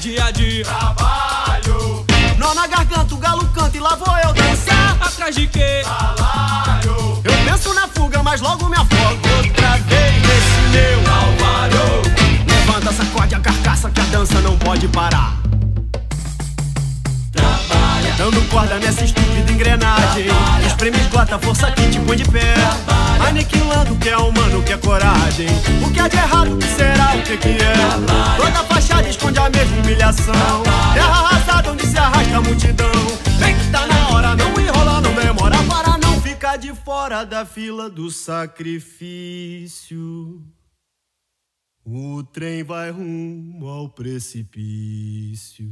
dia de trabalho. Nó na garganta, o galo canta e lá vou eu dançar. Atrás de quê? Salário. Eu penso na fuga, mas logo me afogo outra vez nesse meu Calvário. Levanta, sacode a carcaça que a dança não pode parar. Dando corda nessa estúpida engrenagem. Espreme, esgota força que te põe de pé. Aniquilando o que é humano, o que é coragem. O que é de errado, o que será, o que que é. Toda fachada esconde a mesma humilhação. Terra arrasada onde se arrasta a multidão. Vem que tá na hora, não enrola, não demora. Para não ficar de fora da fila do sacrifício. O trem vai rumo ao precipício.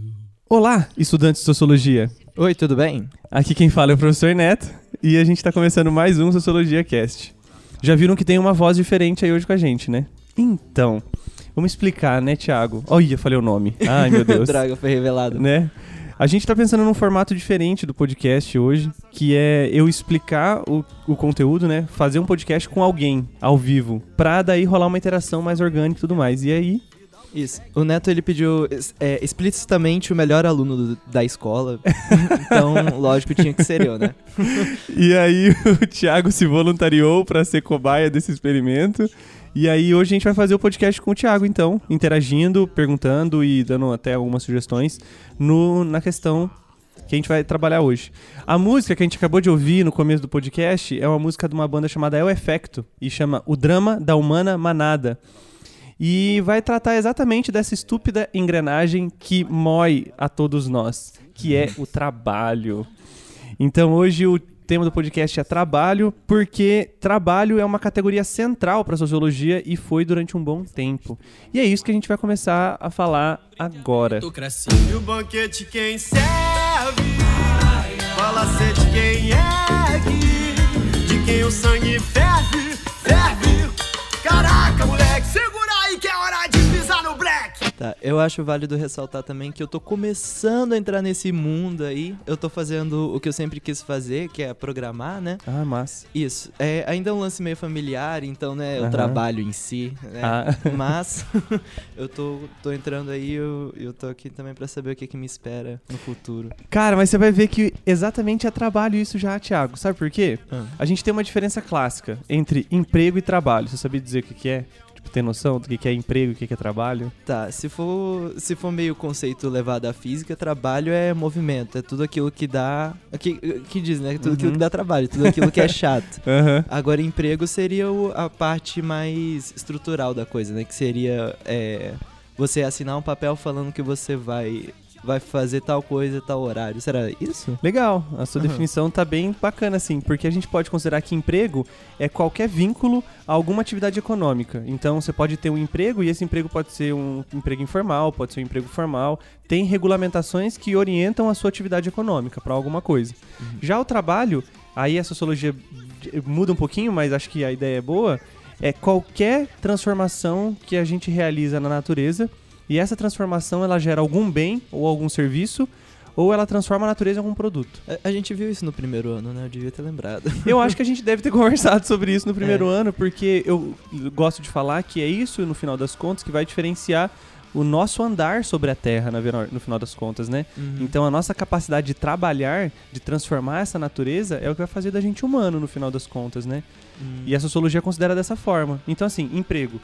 Olá, estudantes de Sociologia. Oi, tudo bem? Aqui quem fala é o professor Neto e a gente está começando mais um Sociologia Cast. Já viram que tem uma voz diferente aí hoje com a gente, né? Então, vamos explicar, né, Thiago? Olha, falei o nome. Ai, meu Deus. Droga, foi revelado. né? A gente tá pensando num formato diferente do podcast hoje, que é eu explicar o, o conteúdo, né? Fazer um podcast com alguém, ao vivo, pra daí rolar uma interação mais orgânica e tudo mais. E aí, Isso. O Neto, ele pediu é, explicitamente o melhor aluno do- da escola. então, lógico, tinha que ser eu, né? e aí o Thiago se voluntariou pra ser cobaia desse experimento. E aí hoje a gente vai fazer o podcast com o Thiago, então, interagindo, perguntando e dando até algumas sugestões no, na questão que a gente vai trabalhar hoje. A música que a gente acabou de ouvir no começo do podcast é uma música de uma banda chamada El Efecto e chama O Drama da Humana Manada. E vai tratar exatamente dessa estúpida engrenagem que mói a todos nós, que é o trabalho. Então hoje o tema do podcast é trabalho, porque trabalho é uma categoria central para a sociologia e foi durante um bom tempo. E é isso que a gente vai começar a falar agora. E o banquete quem serve Palacete quem ergue De quem o sangue ferve, ferve Caraca, moleque, segura Tá, eu acho válido ressaltar também que eu tô começando a entrar nesse mundo aí. Eu tô fazendo o que eu sempre quis fazer, que é programar, né? Ah, massa. Isso. É, ainda é um lance meio familiar, então, né, o trabalho em si, né? Ah. Mas eu tô, tô entrando aí e eu, eu tô aqui também pra saber o que, que me espera no futuro. Cara, mas você vai ver que exatamente é trabalho isso já, Thiago. Sabe por quê? Ah. A gente tem uma diferença clássica entre emprego e trabalho. Você sabia dizer o que que é? Tipo, ter noção do que que é emprego e o que que é trabalho? Tá, se for, se for meio conceito levado à física, trabalho é movimento, é tudo aquilo que dá. Que, que diz, né? Tudo aquilo Uhum. que dá trabalho, tudo aquilo que é chato. Aham. Agora, emprego seria o- a parte mais estrutural da coisa, né? Que seria é, você assinar um papel falando que você vai, vai fazer tal coisa, tal horário. Será isso? Legal, a sua Aham. definição tá bem bacana, assim, porque a gente pode considerar que emprego é qualquer vínculo a alguma atividade econômica. Então, você pode ter um emprego e esse emprego pode ser um emprego informal, pode ser um emprego formal. Tem regulamentações que orientam a sua atividade econômica para alguma coisa. Já o trabalho, aí a sociologia muda um pouquinho, mas acho que a ideia é boa. É qualquer transformação que a gente realiza na natureza e essa transformação ela gera algum bem ou algum serviço ou ela transforma a natureza em algum produto. A, a gente viu isso no primeiro ano, né? Eu devia ter lembrado. Eu acho que a gente deve ter conversado sobre isso no primeiro É. ano, porque eu gosto de falar que é isso, no final das contas, que vai diferenciar o nosso andar sobre a Terra, no final das contas, né? Uhum. Então a nossa capacidade de trabalhar, de transformar essa natureza, é o que vai fazer da gente humano, no final das contas, né? Hum. E a sociologia considera dessa forma. Então, assim, emprego,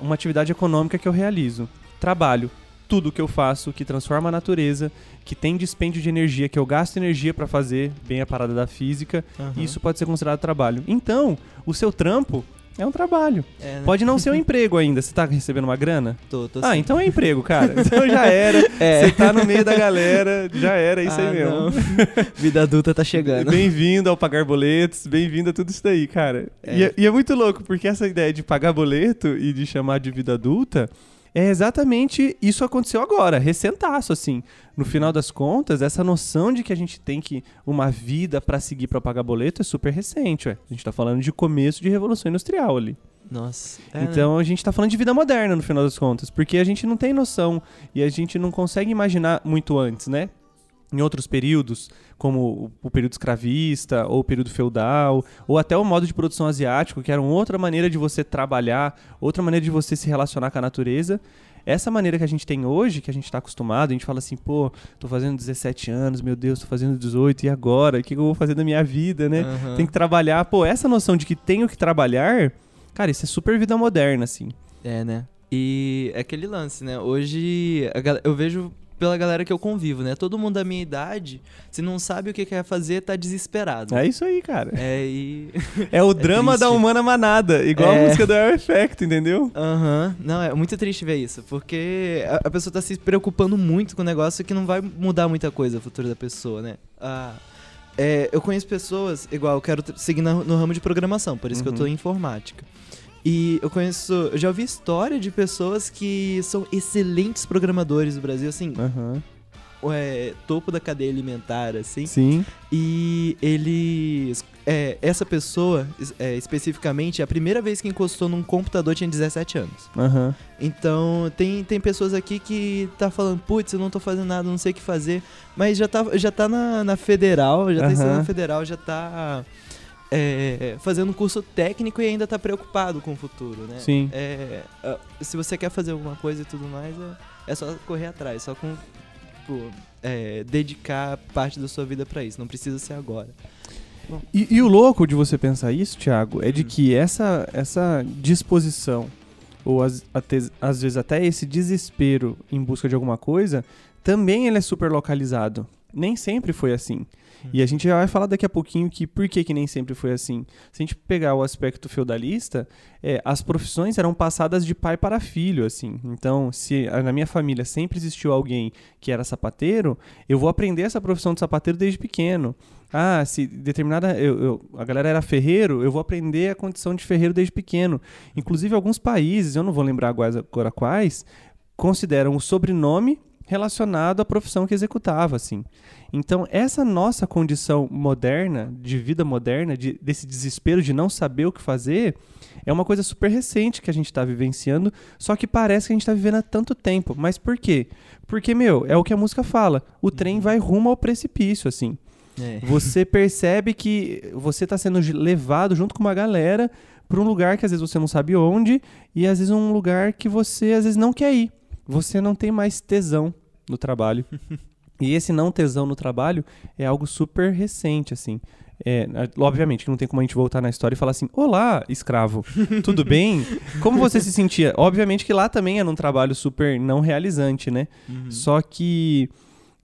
uma atividade econômica que eu realizo. Trabalho, tudo que eu faço que transforma a natureza, que tem dispêndio de energia, que eu gasto energia para fazer, bem a parada da física, Aham. isso pode ser considerado trabalho. Então, o seu trampo é um trabalho. É, né? Pode não ser um emprego ainda. Você tá recebendo uma grana? Tô, tô Ah, sim. então é emprego, cara. Então já era. É. Você tá no meio da galera, já era isso Ah, aí mesmo. Vida adulta tá chegando. Bem-vindo ao pagar boletos, bem-vindo a tudo isso daí, cara. É. E, é, e é muito louco, porque essa ideia de pagar boleto e de chamar de vida adulta é exatamente isso aconteceu agora, recentaço, assim. No final das contas, essa noção de que a gente tem que uma vida pra seguir pra pagar boleto é super recente, ué. A gente tá falando de começo de revolução industrial ali. Nossa. é, né? Então a gente tá falando de vida moderna no final das contas, porque a gente não tem noção e a gente não consegue imaginar muito antes, né? Em outros períodos, como o- período escravista, ou o período feudal, ou até o modo de produção asiático, que era uma outra maneira de você trabalhar, outra maneira de você se relacionar com a natureza. Essa maneira que a gente tem hoje, que a gente tá acostumado, a gente fala assim, pô, tô fazendo 17 anos, meu Deus, tô fazendo 18, e agora? O que eu vou fazer da minha vida, né? Aham. Tem que trabalhar. Pô, essa noção de que tenho que trabalhar, cara, isso é super vida moderna, assim. É, né? E é aquele lance, né? Hoje eu vejo pela galera que eu convivo, né? Todo mundo da minha idade, se não sabe o que quer fazer, tá desesperado. É isso aí, cara. É, e. É o drama da triste. humana manada, igual a É. música do Air Effect, entendeu? Aham. Não, é muito triste ver isso, porque a, a pessoa tá se preocupando muito com um negócio que não vai mudar muita coisa no futuro da pessoa, né? Ah, é, eu conheço pessoas, igual, eu quero seguir no ramo de programação, por isso que eu tô Uhum. em informática. E eu conheço, eu já ouvi história de pessoas que são excelentes programadores do Brasil, assim, Aham. é, topo da cadeia alimentar, assim. Sim. E eles. é, essa pessoa, es- é, especificamente, a primeira vez que encostou num computador tinha 17 anos. Aham. Então, tem, tem pessoas aqui que tá falando, putz, eu não tô fazendo nada, não sei o que fazer. Mas já tá, já tá na, na federal, já tá Aham. ensinando na federal, já tá é, fazendo um curso técnico e ainda tá preocupado com o futuro, né? Sim. É, ah, se você quer fazer alguma coisa e tudo mais, é, é só correr atrás, só com. tipo, é, dedicar parte da sua vida pra isso, não precisa ser agora. E, e o louco de você pensar isso, Thiago, é de Hum. que essa, essa disposição, ou às, até- às vezes até esse desespero em busca de alguma coisa, também ele é super localizado. Nem sempre foi assim. E a gente já vai falar daqui a pouquinho que por que, que nem sempre foi assim. Se a gente pegar o aspecto feudalista, é, as profissões eram passadas de pai para filho, assim. Então, se na minha família sempre existiu alguém que era sapateiro, eu vou aprender essa profissão de sapateiro desde pequeno. Ah, se determinada. eu- eu- a galera era ferreiro, eu vou aprender a condição de ferreiro desde pequeno. Inclusive, alguns países, eu não vou lembrar agora quais, consideram o sobrenome relacionado à profissão que executava, assim. Então, essa nossa condição moderna, de vida moderna, de- desse desespero de não saber o que fazer, é uma coisa super recente que a gente está vivenciando, só que parece que a gente está vivendo há tanto tempo. Mas por quê? Porque, meu, é o que a música fala. O trem vai rumo ao precipício, assim. É. Você percebe que você está sendo levado junto com uma galera para um lugar que às vezes você não sabe onde e às vezes um lugar que você às vezes não quer ir. Você não tem mais tesão no trabalho. e esse não tesão no trabalho é algo super recente, assim. É, obviamente que não tem como a gente voltar na história e falar assim: Olá, escravo, tudo bem? Como você se sentia? Obviamente que lá também era um trabalho super não realizante, né? Uhum. Só que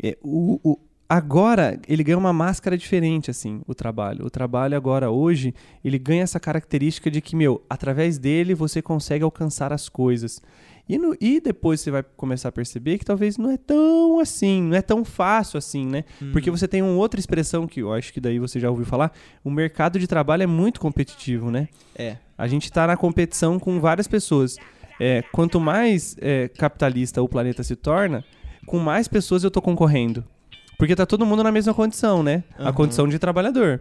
é, o, o- agora ele ganha uma máscara diferente, assim, o trabalho. O trabalho agora, hoje, ele ganha essa característica de que, meu, através dele você consegue alcançar as coisas. E, no- e depois você vai começar a perceber que talvez não é tão assim, não é tão fácil assim, né? Porque você tem uma outra expressão que eu acho que daí você já ouviu falar, o mercado de trabalho é muito competitivo, né? É. A gente está na competição com várias pessoas. É, quanto mais é, capitalista o planeta se torna, com mais pessoas eu estou concorrendo. Porque tá todo mundo na mesma condição, né? A Aham. condição de trabalhador.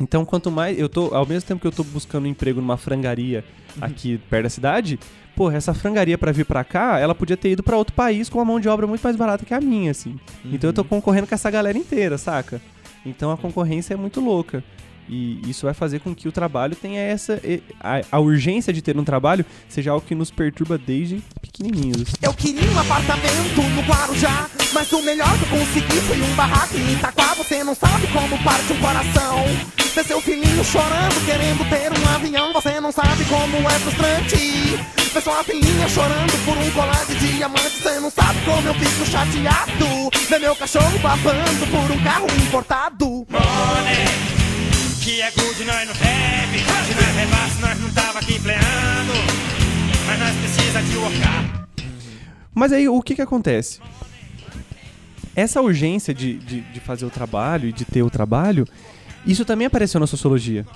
Então, quanto mais eu tô, ao mesmo tempo que eu tô buscando um emprego numa frangaria aqui perto da cidade, porra, essa frangaria pra vir pra cá, ela podia ter ido pra outro país com uma mão de obra muito mais barata que a minha, assim. Então eu tô concorrendo com essa galera inteira, saca? Então a concorrência é muito louca. E isso vai fazer com que o trabalho tenha essa. e- A, a urgência de ter um trabalho seja algo que nos perturba desde pequenininhos. Eu queria um apartamento no Guarujá Mas o melhor que eu consegui foi um barraco em Itaquá Você não sabe como parte um coração Ver seu filhinho chorando, querendo ter um avião Você não sabe como é frustrante Ver sua filhinha chorando por um colar de diamante Você não sabe como eu fico chateado Ver meu cachorro babando por um carro importado Money, que é good, nós não deve. Se nós levasse, nós não tava aqui pleando. Mas nós precisa de workar. Mas aí o que que acontece? Essa urgência de, de, de fazer o trabalho e de ter o trabalho, isso também apareceu na sociologia.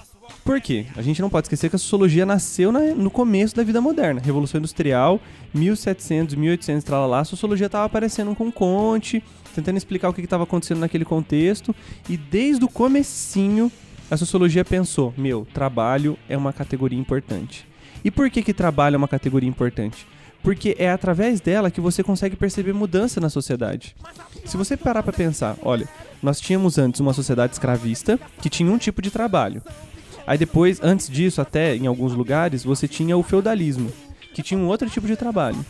Por quê? A gente não pode esquecer que a sociologia nasceu na- no começo da vida moderna. Revolução Industrial, 1700, 1800, tralalá, a sociologia estava aparecendo com Conte, tentando explicar o que estava acontecendo naquele contexto. E desde o comecinho, a sociologia pensou, meu, trabalho é uma categoria importante. E por que que trabalho é uma categoria importante? Porque é através dela que você consegue perceber mudança na sociedade. Se você parar pra pensar, olha, nós tínhamos antes uma sociedade escravista que tinha um tipo de trabalho. Aí depois, antes disso, até em alguns lugares, você tinha o feudalismo, que tinha um outro tipo de trabalho.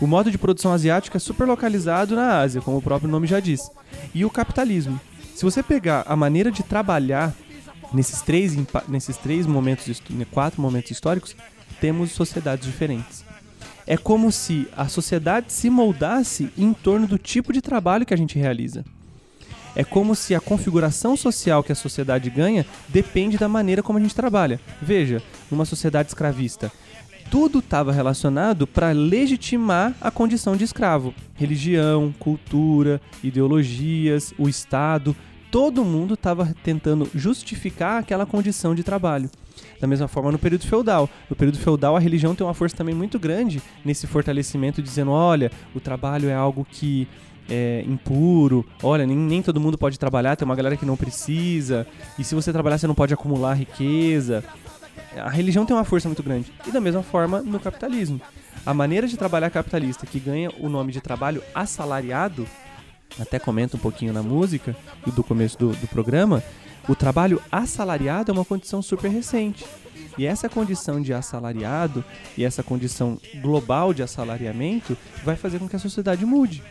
O modo de produção asiático é super localizado na Ásia, como o próprio nome já diz. E o capitalismo. Se você pegar a maneira de trabalhar nesses três, nesses três momentos, né, quatro momentos históricos, temos sociedades diferentes. É como se a sociedade se moldasse em torno do tipo de trabalho que a gente realiza. É como se a configuração social que a sociedade ganha depende da maneira como a gente trabalha. Veja, numa sociedade escravista, tudo estava relacionado para legitimar a condição de escravo. Religião, cultura, ideologias, o Estado, todo mundo estava tentando justificar aquela condição de trabalho. Da mesma forma no período feudal. No período feudal, a religião tem uma força também muito grande nesse fortalecimento, dizendo: olha, o trabalho é algo que é impuro, olha, nem, nem todo mundo pode trabalhar, tem uma galera que não precisa, e se você trabalhar, você não pode acumular riqueza. A religião tem uma força muito grande. E da mesma forma no capitalismo. A maneira de trabalhar capitalista, que ganha o nome de trabalho assalariado, até comenta um pouquinho na música do começo do, do programa, o trabalho assalariado é uma condição super recente. E essa condição de assalariado e essa condição global de assalariamento vai fazer com que a sociedade mude.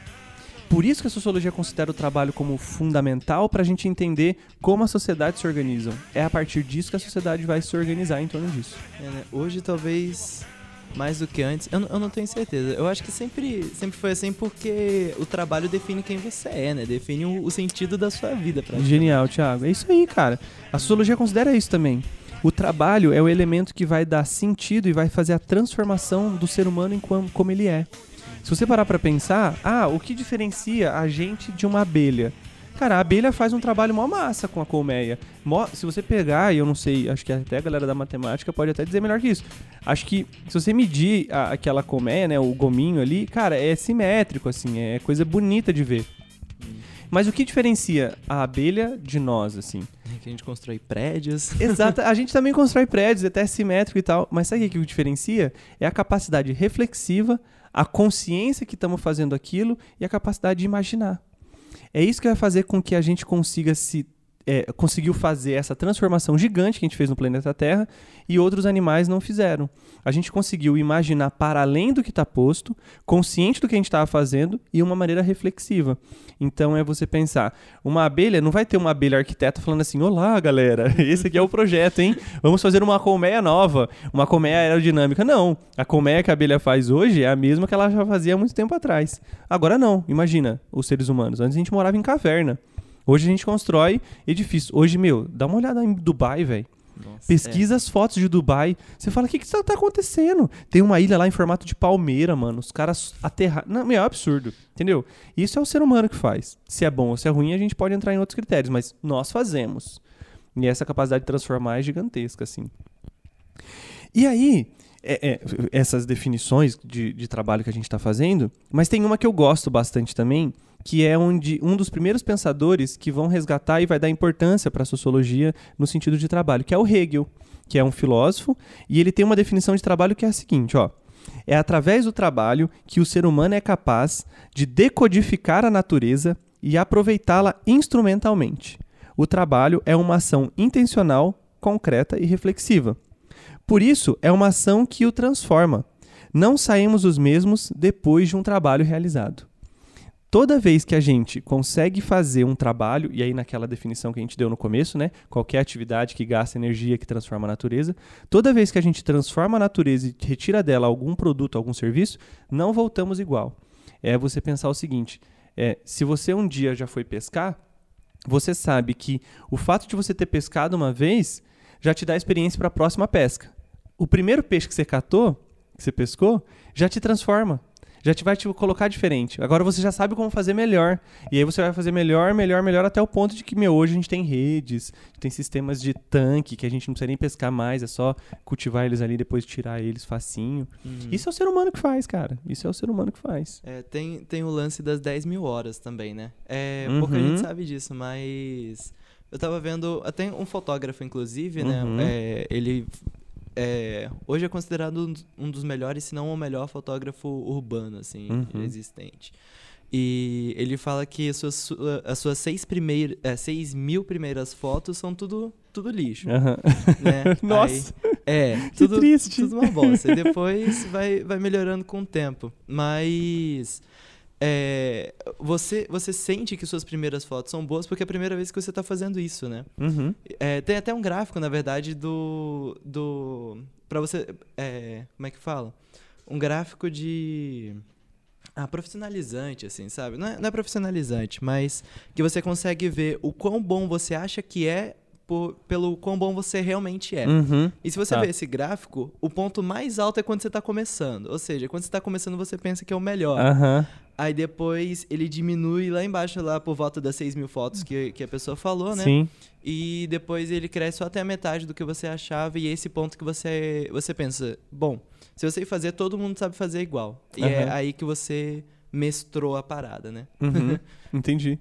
Por isso que a sociologia considera o trabalho como fundamental para a gente entender como as sociedades se organizam. É a partir disso que a sociedade vai se organizar em torno disso. É, né? Hoje, talvez, mais do que antes, eu, não- eu não tenho certeza. Eu acho que sempre, sempre foi assim porque o trabalho define quem você é, né? Define o, o sentido da sua vida. Pra Genial, Thiago. É isso aí, cara. A sociologia considera isso também. O trabalho é o elemento que vai dar sentido e vai fazer a transformação do ser humano em como, como ele é. Se você parar pra pensar, ah, o que diferencia a gente de uma abelha? Cara, a abelha faz um trabalho mó massa com a colmeia. Mó- se você pegar, e eu não sei, acho que até a galera da matemática pode até dizer melhor que isso. Acho que se você medir a- aquela colmeia, né, o gominho ali, cara, é simétrico, assim, é coisa bonita de ver. Mas o que diferencia a abelha de nós, assim? Que a gente constrói prédios. Exato, a gente também constrói prédios, é até simétrico e tal, mas sabe o que o diferencia? É a capacidade reflexiva, a consciência que estamos fazendo aquilo e a capacidade de imaginar. É isso que vai fazer com que a gente consiga se. é, conseguiu fazer essa transformação gigante que a gente fez no planeta Terra e outros animais não fizeram. A gente conseguiu imaginar para além do que está posto, consciente do que a gente estava fazendo e uma maneira reflexiva. Então é você pensar, uma abelha, não vai ter uma abelha arquiteta falando assim: Olá, galera, esse aqui é o projeto, hein? Vamos fazer uma colmeia nova, uma colmeia aerodinâmica. Não, a colmeia que a abelha faz hoje é a mesma que ela já fazia há muito tempo atrás. Agora não, imagina os seres humanos. Antes a gente morava em caverna. Hoje a gente constrói edifícios. Hoje, meu, dá uma olhada em Dubai, velho. Nossa, Pesquisa as fotos de Dubai. Você fala, o que que tá tá acontecendo? Tem uma ilha lá em formato de palmeira, mano. Os caras aterraram. Não, é um absurdo. Entendeu? Isso é o ser humano que faz. Se é bom ou se é ruim, a gente pode entrar em outros critérios, mas nós fazemos. E essa capacidade de transformar é gigantesca, assim. E aí, é- é, essas definições de, de trabalho que a gente está fazendo, mas tem uma que eu gosto bastante também, que é onde um dos primeiros pensadores que vão resgatar e vai dar importância para a sociologia no sentido de trabalho, que é o Hegel, que é um filósofo, e ele tem uma definição de trabalho que é a seguinte, ó. É através do trabalho que o ser humano é capaz de decodificar a natureza e aproveitá-la instrumentalmente. O trabalho é uma ação intencional, concreta e reflexiva. Por isso, é uma ação que o transforma. Não saímos os mesmos depois de um trabalho realizado. Toda vez que a gente consegue fazer um trabalho, e aí naquela definição que a gente deu no começo, né? Qualquer atividade que gasta energia que transforma a natureza, toda vez que a gente transforma a natureza e retira dela algum produto, algum serviço, não voltamos igual. É você pensar o seguinte: é, se você um dia já foi pescar, você sabe que o fato de você ter pescado uma vez já te dá experiência para a próxima pesca. O primeiro peixe que você catou, que você pescou, já te transforma. Já te vai te colocar diferente. Agora você já sabe como fazer melhor. E aí você vai fazer melhor, melhor, melhor, até o ponto de que, meu, hoje a gente tem redes, tem sistemas de tanque, que a gente não precisa nem pescar mais, é só cultivar eles ali e depois tirar eles facinho. Isso é o ser humano que faz, cara. Isso é o ser humano que faz. É, tem, tem o lance das 10 mil horas também, né? É, Uhum. Pouca gente sabe disso, mas. Eu tava vendo. Até um fotógrafo, inclusive, né? Uhum. É, ele. É, hoje é considerado um dos- melhores, se não o melhor fotógrafo urbano, assim, Uhum. existente. E ele fala que as suas, sua- as suas seis, primeir, é, seis mil primeiras fotos são tudo, tudo lixo. Aham. né? Nossa. Aí- é, Que tudo, triste. tudo uma bosta. E depois vai, vai melhorando com o tempo. Mas é, você, você sente que suas primeiras fotos são boas porque é a primeira vez que você está fazendo isso, né? Uhum. É, tem até um gráfico, na verdade, do. do para você. é, como é que fala? Um gráfico de. Ah, profissionalizante, assim, sabe? Não é, não é profissionalizante, mas que você consegue ver o quão bom você acha que é por- pelo quão bom você realmente é. Uhum. E se você Tá. ver esse gráfico, o ponto mais alto é quando você está começando. Ou seja, quando você está começando, você pensa que é o melhor. Aham. Aí depois ele diminui lá embaixo, lá por volta das 6 mil fotos que, que a pessoa falou, né? Sim. E depois ele cresce só até a metade do que você achava. E é esse ponto que você, você pensa, bom, se eu sei fazer, todo mundo sabe fazer igual. E é Aham. aí que você mestrou a parada, né? Uhum. Entendi.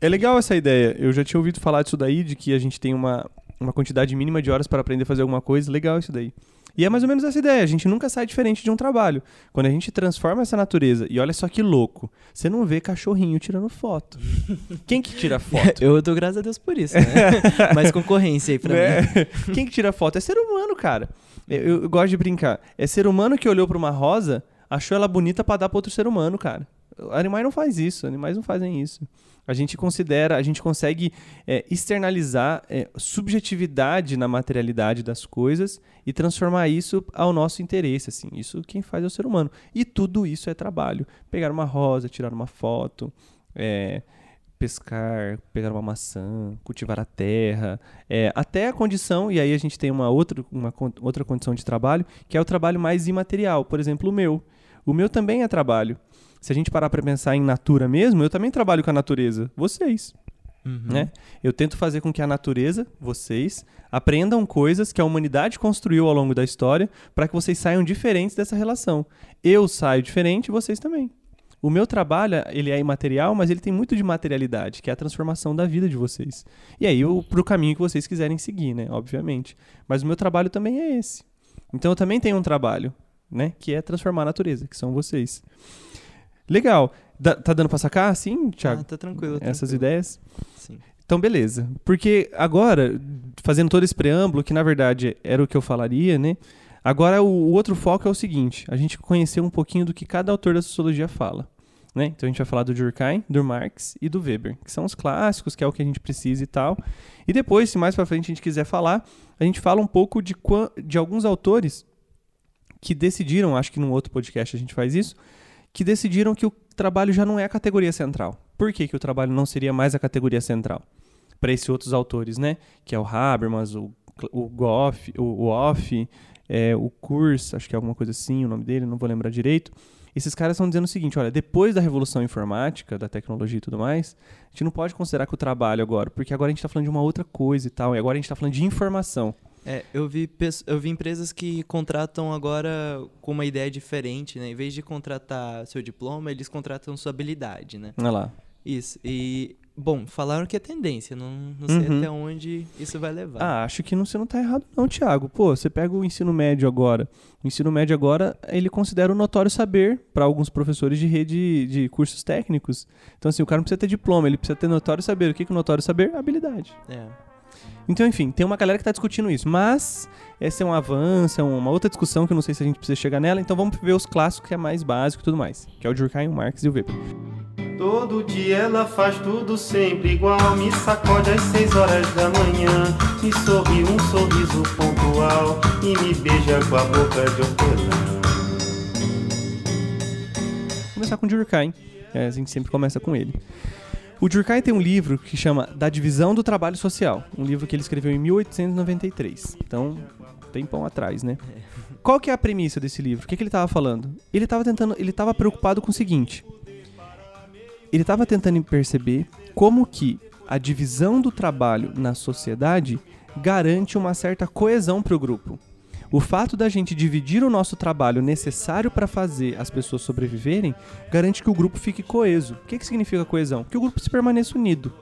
É legal essa ideia. Eu já tinha ouvido falar disso daí, de que a gente tem uma, uma quantidade mínima de horas para aprender a fazer alguma coisa. Legal isso daí. E é mais ou menos essa ideia. A gente nunca sai diferente de um trabalho. Quando a gente transforma essa natureza, e olha só que louco, você não vê cachorrinho tirando foto. Quem que tira foto? Eu dou graças a Deus por isso, né? Mais concorrência aí pra mim. Né? Quem que tira foto? É ser humano, cara. Eu, eu- gosto de brincar. É ser humano que olhou pra uma rosa, achou ela bonita pra dar pra outro ser humano, cara. Animais não faz isso, animais não fazem isso. A gente considera, a gente consegue é, externalizar é, subjetividade na materialidade das coisas e transformar isso ao nosso interesse, assim. Isso quem faz é o ser humano. E tudo isso é trabalho. Pegar uma rosa, tirar uma foto, é, pescar, pegar uma maçã, cultivar a terra, é, até a condição, e aí a gente tem uma outra, uma outra condição de trabalho, que é o trabalho mais imaterial, por exemplo, o meu. O meu também é trabalho. Se a gente parar para pensar em natura mesmo, eu também trabalho com a natureza. Vocês, Uhum. né? Eu tento fazer com que a natureza, vocês, aprendam coisas que a humanidade construiu ao longo da história para que vocês saiam diferentes dessa relação. Eu saio diferente, vocês também. O meu trabalho, ele é imaterial, mas ele tem muito de materialidade, que é a transformação da vida de vocês. E aí, eu, pro caminho que vocês quiserem seguir, né? Obviamente. Mas o meu trabalho também é esse. Então, eu também tenho um trabalho, né? Que é transformar a natureza, que são vocês. Legal. Da- tá dando pra sacar, sim, Thiago? Ah, tá tranquilo. Essas tranquilo. ideias? Sim. Então, beleza. Porque agora, fazendo todo esse preâmbulo, que na verdade era o que eu falaria, né? Agora o, o outro foco é o seguinte: a gente conhecer um pouquinho do que cada autor da sociologia fala. Né? Então a gente vai falar do Durkheim, do Marx e do Weber, que são os clássicos, que é o que a gente precisa e tal. E depois, se mais pra frente a gente quiser falar, a gente fala um pouco de, de alguns autores que decidiram, acho que num outro podcast a gente faz isso, que decidiram que o trabalho já não é a categoria central. Por que, que o trabalho não seria mais a categoria central? Para esses outros autores, né? Que é o Habermas, o, o Goff, o, o Off, é, o Kurz, acho que é alguma coisa assim, o nome dele, não vou lembrar direito. Esses caras estão dizendo o seguinte, olha, depois da revolução informática, da tecnologia e tudo mais, a gente não pode considerar que o trabalho agora, porque agora a gente está falando de uma outra coisa e tal, e agora a gente está falando de informação. É, eu vi, eu vi empresas que contratam agora com uma ideia diferente, né? Em vez de contratar seu diploma, eles contratam sua habilidade, né? Olha lá. Isso. E, bom, falaram que é tendência. Não, não sei Uhum. até onde isso vai levar. Ah, acho que não, você não tá errado não, Thiago. Pô, você pega o ensino médio agora. O ensino médio agora, ele considera o notório saber para alguns professores de rede de cursos técnicos. Então, assim, o cara não precisa ter diploma, ele precisa ter notório saber. O que que é o notório saber? Habilidade. É. Então, enfim, tem uma galera que tá discutindo isso. Mas esse é um avanço, é uma outra discussão que eu não sei se a gente precisa chegar nela. Então vamos ver os clássicos que é mais básico e tudo mais. Que é o Durkheim, o Marx e o Weber. Todo dia ela faz tudo sempre igual. Me sacode às seis horas da manhã. Me sorri um sorriso pontual. E me beija com a boca de hortelã. Vou começar com o Durkheim. É, a gente sempre começa com ele. O Durkheim tem um livro que chama Da Divisão do Trabalho Social. Um livro que ele escreveu em 1893. Então, tempão atrás, né? Qual que é a premissa desse livro? O que, que ele estava falando? Ele estava tentando, ele estava preocupado com o seguinte. Ele estava tentando perceber como que a divisão do trabalho na sociedade garante uma certa coesão para o grupo. O fato da gente dividir o nosso trabalho necessário para fazer as pessoas sobreviverem garante que o grupo fique coeso. O que, que significa coesão? Que o grupo se permaneça unido.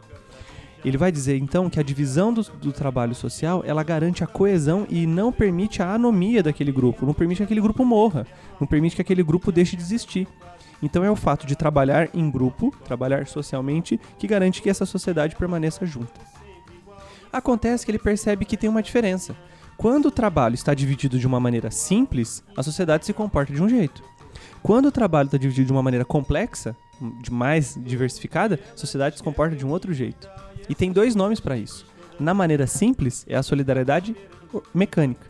Ele vai dizer então que a divisão do, do trabalho social ela garante a coesão e não permite a anomia daquele grupo, não permite que aquele grupo morra, não permite que aquele grupo deixe de existir. Então é o fato de trabalhar em grupo, trabalhar socialmente, que garante que essa sociedade permaneça junta. Acontece que ele percebe que tem uma diferença. Quando o trabalho está dividido de uma maneira simples, a sociedade se comporta de um jeito. Quando o trabalho está dividido de uma maneira complexa, de mais diversificada, a sociedade se comporta de um outro jeito. E tem dois nomes para isso. Na maneira simples é a solidariedade mecânica.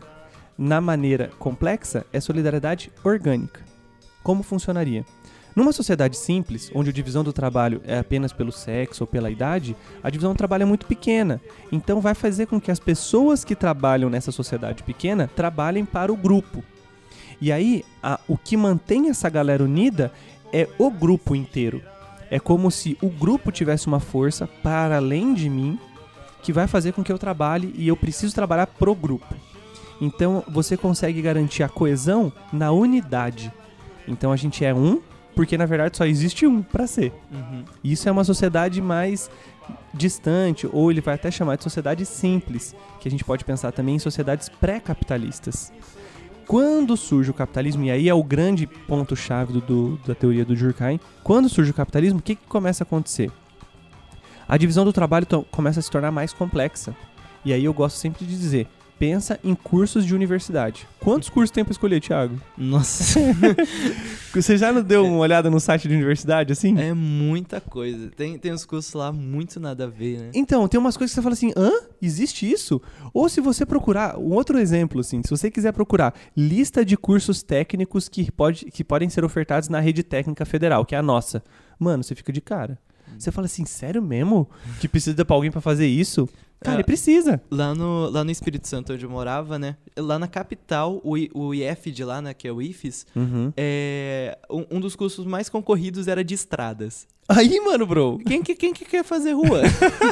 Na maneira complexa é solidariedade orgânica. Como funcionaria? Numa sociedade simples, onde a divisão do trabalho é apenas pelo sexo ou pela idade, a divisão do trabalho é muito pequena. Então vai fazer com que as pessoas que trabalham nessa sociedade pequena trabalhem para o grupo. E aí, a, o que mantém essa galera unida é o grupo inteiro. É como se o grupo tivesse uma força para além de mim que vai fazer com que eu trabalhe e eu preciso trabalhar pro grupo. Então você consegue garantir a coesão na unidade. Então a gente é um porque na verdade só existe um para ser. Uhum. Isso é uma sociedade mais distante, ou ele vai até chamar de sociedade simples, que a gente pode pensar também em sociedades pré-capitalistas. Quando surge o capitalismo, e aí é o grande ponto-chave da teoria do Durkheim, quando surge o capitalismo, o que, que começa a acontecer? A divisão do trabalho começa a se tornar mais complexa. E aí eu gosto sempre de dizer, pensa em cursos de universidade. Quantos cursos tem pra escolher, Thiago? Nossa, Você já não deu uma olhada no site de universidade, assim? é muita coisa. Tem, tem uns cursos lá muito nada a ver, né? Então, tem umas coisas que você fala assim, hã? Existe isso? Ou se você procurar, um outro exemplo, assim, se você quiser procurar lista de cursos técnicos que, pode, que podem ser ofertados na rede técnica federal, que é a nossa. Mano, você fica de cara. Você fala assim, sério mesmo? Que precisa pra alguém pra fazer isso? Cara, É. ele precisa. Lá no, lá no Espírito Santo, onde eu morava, né? Lá na capital, o, I- o IF de lá, né? Que é o IFES, Uhum. é, um, um dos cursos mais concorridos era de estradas. Aí, mano, bro, Quem que, quem que quer fazer rua?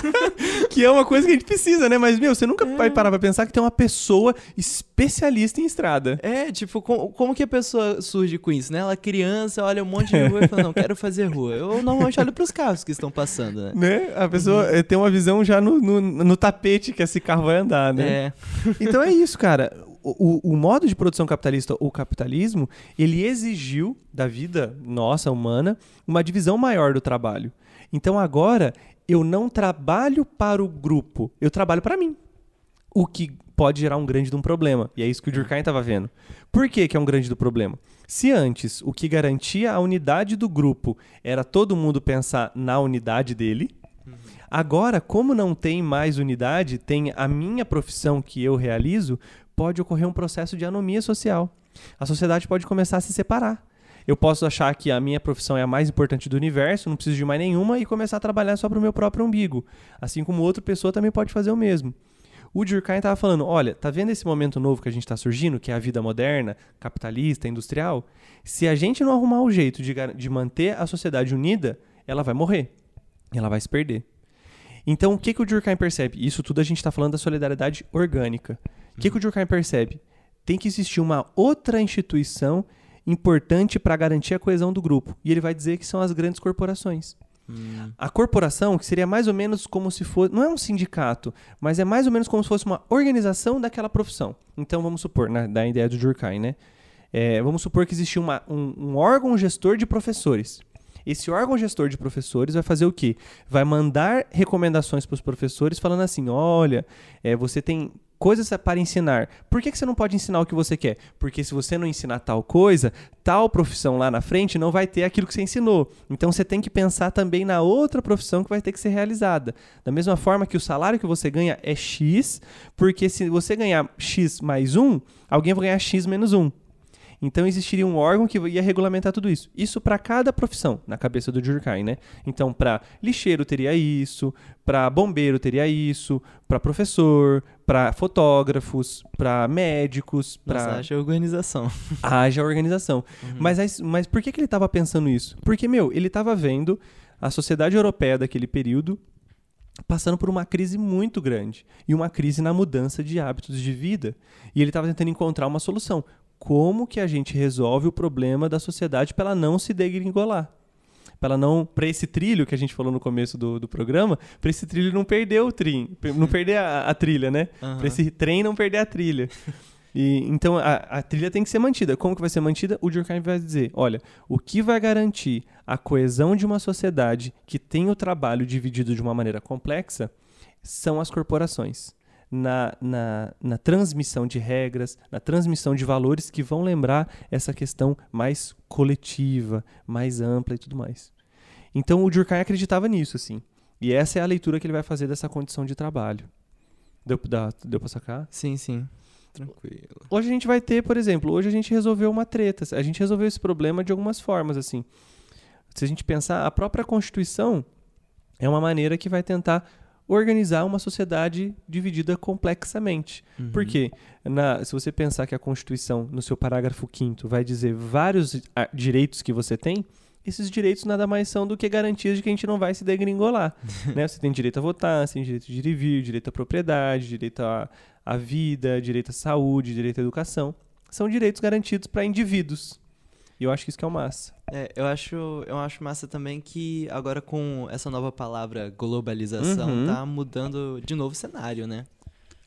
que é uma coisa que a gente precisa, né? Mas, meu, você nunca vai parar pra pensar que tem uma pessoa especialista em estrada. é, tipo, com- como que a pessoa surge com isso, né? Ela é criança, olha um monte de rua e fala, não, quero fazer rua. Eu normalmente olho pros carros que estão passando, né? Né? A pessoa eh, tem uma visão já no, no, no tapete que esse carro vai andar, né? É, Então é isso, cara. O, o- modo de produção capitalista, o capitalismo, ele exigiu da vida nossa, humana, uma divisão maior do trabalho. Então agora eu não trabalho para o grupo, eu trabalho para mim. O que pode gerar um grande de um problema. E é isso que o Durkheim estava vendo. Por que, que é um grande do problema? Se antes o que garantia a unidade do grupo era todo mundo pensar na unidade dele, Agora, como não tem mais unidade, tem a minha profissão que eu realizo, pode ocorrer um processo de anomia social. A sociedade pode começar a se separar. Eu posso achar que a minha profissão é a mais importante do universo, não preciso de mais nenhuma e começar a trabalhar só para o meu próprio umbigo. Assim como outra pessoa também pode fazer o mesmo. O Durkheim estava falando, olha, tá vendo esse momento novo que a gente está surgindo, que é a vida moderna, capitalista, industrial? Se a gente não arrumar o jeito de, de manter a sociedade unida, ela vai morrer. Ela vai se perder. Então, o que, que o Durkheim percebe? Isso tudo a gente está falando da solidariedade orgânica. O que, que o Durkheim percebe? Tem que existir uma outra instituição importante para garantir a coesão do grupo. E ele vai dizer que são as grandes corporações. A corporação, que seria mais ou menos como se fosse. Não é um sindicato, mas é mais ou menos como se fosse uma organização daquela profissão. Então, vamos supor, na, da ideia do Durkheim, né? É, vamos supor que existe uma- um, um órgão gestor de professores. Esse órgão gestor de professores vai fazer o quê? Vai mandar recomendações para os professores falando assim: olha, é, você tem coisas para ensinar. Por que, que você não pode ensinar o que você quer? Porque se você não ensinar tal coisa, tal profissão lá na frente não vai ter aquilo que você ensinou. Então você tem que pensar também na outra profissão que vai ter que ser realizada. Da mesma forma que o salário que você ganha é X, porque se você ganhar X mais um, alguém vai ganhar X menos um. Então existiria um órgão que ia regulamentar tudo isso. Isso para cada profissão, na cabeça do Durkheim, né? Então, para lixeiro teria isso, para bombeiro teria isso, para professor, para fotógrafos, para médicos, para acha organização. haja organização. Mas, aí- mas por que, que ele estava pensando isso? Porque, meu, ele estava vendo a sociedade europeia daquele período passando por uma crise muito grande e uma crise na mudança de hábitos de vida. E ele estava tentando encontrar uma solução. Como que a gente resolve o problema da sociedade para ela não se degringolar? Pra ela não. Pra esse trilho que a gente falou no começo do, do programa, pra esse trilho não perder o trim. Não perder a, a trilha, né? Aham. Pra esse trem não perder a trilha. E, então a, a trilha tem que ser mantida. Como que vai ser mantida? O Durkheim vai dizer: olha, o que vai garantir a coesão de uma sociedade que tem o trabalho dividido de uma maneira complexa são as corporações. Na, na, na transmissão de regras, na transmissão de valores que vão lembrar essa questão mais coletiva, mais ampla e tudo mais. Então o Durkheim acreditava nisso, assim. E essa é a leitura que ele vai fazer dessa condição de trabalho. Deu, dá, deu pra sacar? Sim, sim. Tranquilo. Hoje a gente vai ter, por exemplo, hoje a gente resolveu uma treta. A gente resolveu esse problema de algumas formas, assim. Se a gente pensar, a própria Constituição é uma maneira que vai tentar organizar uma sociedade dividida complexamente. Uhum. Por quê? Na- se você pensar que a Constituição, no seu parágrafo 5 vai dizer vários ah, direitos que você tem, esses direitos nada mais são do que garantias de que a gente não vai se degringolar. né? Você tem direito a votar, você tem direito de ir e vir, direito à propriedade, direito à, à vida, direito à saúde, direito à educação. São direitos garantidos para indivíduos. E eu acho que isso que é o massa. É, eu acho, eu acho massa também que agora com essa nova palavra globalização Uhum. tá mudando de novo o cenário, né?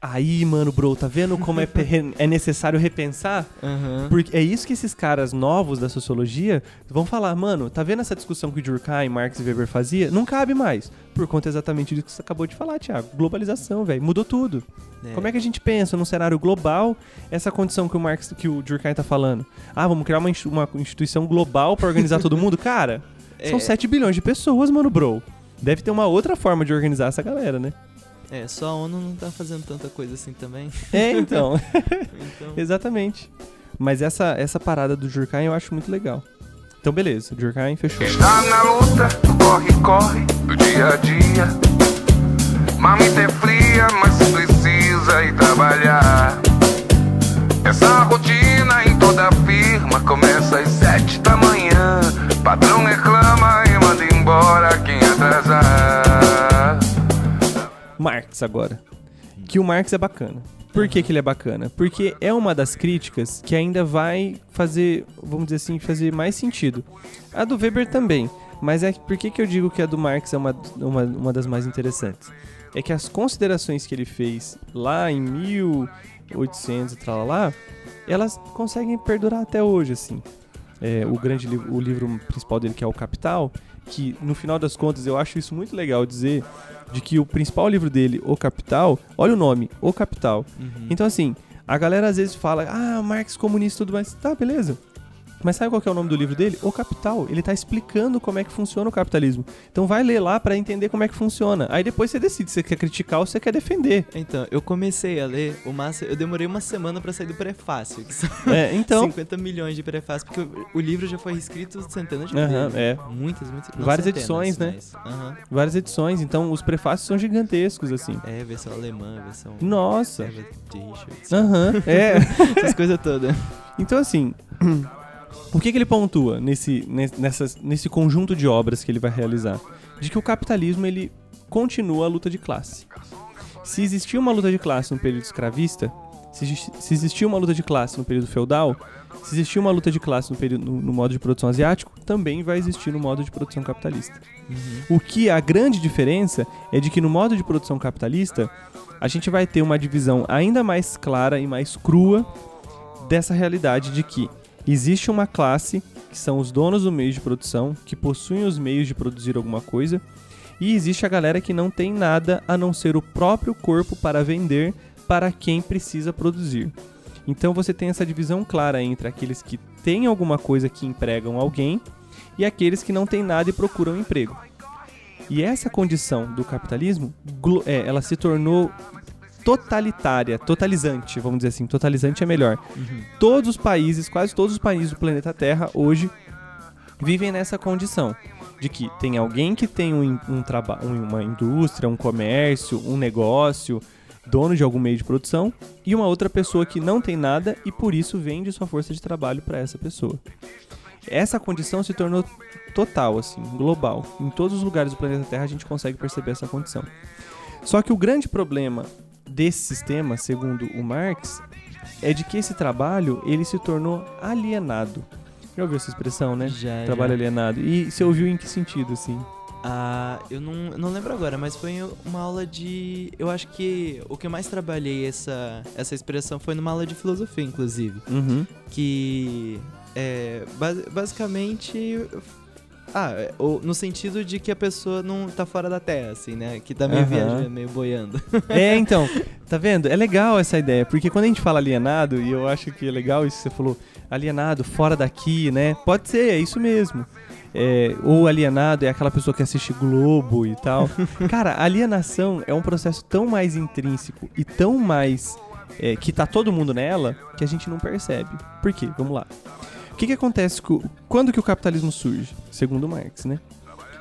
Aí, mano, bro, tá vendo como é, é necessário repensar? Aham. Porque é isso que esses caras novos da sociologia vão falar, mano, tá vendo essa discussão que o Durkheim, Marx e Weber fazia? Não cabe mais. Por conta exatamente disso que você acabou de falar, Thiago. Globalização, velho. Mudou tudo. Como é que a gente pensa num cenário global essa condição que o Marx, que o Durkheim tá falando? Ah, vamos criar uma, uma instituição global pra organizar todo mundo? Cara, são É. 7 bilhões de pessoas, mano, bro. Deve ter uma outra forma de organizar essa galera, né? É, só a ONU não tá fazendo tanta coisa assim também. É, então. Então, Exatamente. Mas essa, essa parada do Durkheim eu acho muito legal. Então, beleza. Durkheim fechou. Está na luta, do corre-corre do dia a dia. Mamita é fria, mas precisa ir trabalhar. Essa rotina em toda firma começa às sete da manhã. Patrão reclama e manda embora quem Marx agora. Que o Marx é bacana. Por que, que ele é bacana? Porque é uma das críticas que ainda vai fazer, vamos dizer assim, fazer mais sentido. A do Weber também. Mas é por que, que eu digo que a do Marx é uma, uma, uma das mais interessantes? É que as considerações que ele fez lá em 1800 e tal lá, elas conseguem perdurar até hoje, assim. É, o grande livro, o livro principal dele, que é o Capital, que no final das contas eu acho isso muito legal dizer de que o principal livro dele, O Capital, olha o nome, O Capital. uhum. Então assim, a galera às vezes fala, ah, Marx comunista e tudo mais. Tá, beleza. Mas sabe qual que é o nome do livro dele? O Capital. Ele tá explicando como é que funciona o capitalismo. Então vai ler lá pra entender como é que funciona. Aí depois você decide se você quer criticar ou se você quer defender. Então, eu comecei a ler o massa, eu demorei uma semana pra sair do prefácio, que são É, então, 50 milhões de prefácio, porque o, livro já foi reescrito centenas de vezes. é. Muitas, muitas. Várias centenas, edições, né? mas- várias edições. Então os prefácios são gigantescos, assim. É, versão alemã, versão. Nossa. Aham, é. Essas coisas todas. Então, assim, o que, que ele pontua nesse, nes- nessas- nesse conjunto de obras que ele vai realizar? De que o capitalismo ele continua a luta de classe. Se existia uma luta de classe no período escravista, se, exi- se existia uma luta de classe no período feudal, se existia uma luta de classe no, período, no, no modo de produção asiático, também vai existir no modo de produção capitalista. O que a grande diferença é de que no modo de produção capitalista, a gente vai ter uma divisão ainda mais clara e mais crua dessa realidade de que existe uma classe que são os donos do meio de produção, que possuem os meios de produzir alguma coisa, e existe a galera que não tem nada a não ser o próprio corpo para vender para quem precisa produzir. Então você tem essa divisão clara entre aqueles que têm alguma coisa que empregam alguém e aqueles que não têm nada e procuram emprego. E essa condição do capitalismo, é, ela se tornou totalitária, totalizante, vamos dizer assim, totalizante é melhor. Todos os países, quase todos os países do planeta Terra hoje vivem nessa condição de que tem alguém que tem um, um traba- um- uma indústria, um comércio, um negócio, dono de algum meio de produção, e uma outra pessoa que não tem nada e por isso vende sua força de trabalho para essa pessoa. Essa condição se tornou total, assim, global. Em todos os lugares do planeta Terra a gente consegue perceber essa condição. Só que o grande problema desse sistema, segundo o Marx, é de que esse trabalho ele se tornou alienado. Já ouviu essa expressão, né? Já, Trabalho já. alienado. E você ouviu em que sentido, assim? Ah, eu não, não lembro agora, mas foi uma aula de. Eu acho que o que eu mais trabalhei essa, essa expressão foi numa aula de filosofia, inclusive. Uhum. Que é basi- basicamente. Ah, é, o- no sentido de que a pessoa não tá fora da terra, assim, né? Que tá meio Aham. viajando, meio boiando. É, então, tá vendo? É legal essa ideia, porque quando a gente fala alienado, e eu acho que é legal isso que você falou, alienado, fora daqui, né? Pode ser, é isso mesmo. É, ou alienado é aquela pessoa que assiste Globo e tal. Cara, alienação é um processo tão mais intrínseco e tão mais. é, que tá todo mundo nela que a gente não percebe. Por quê? Vamos lá. Que, que acontece com, quando que o capitalismo surge? Segundo Marx, né?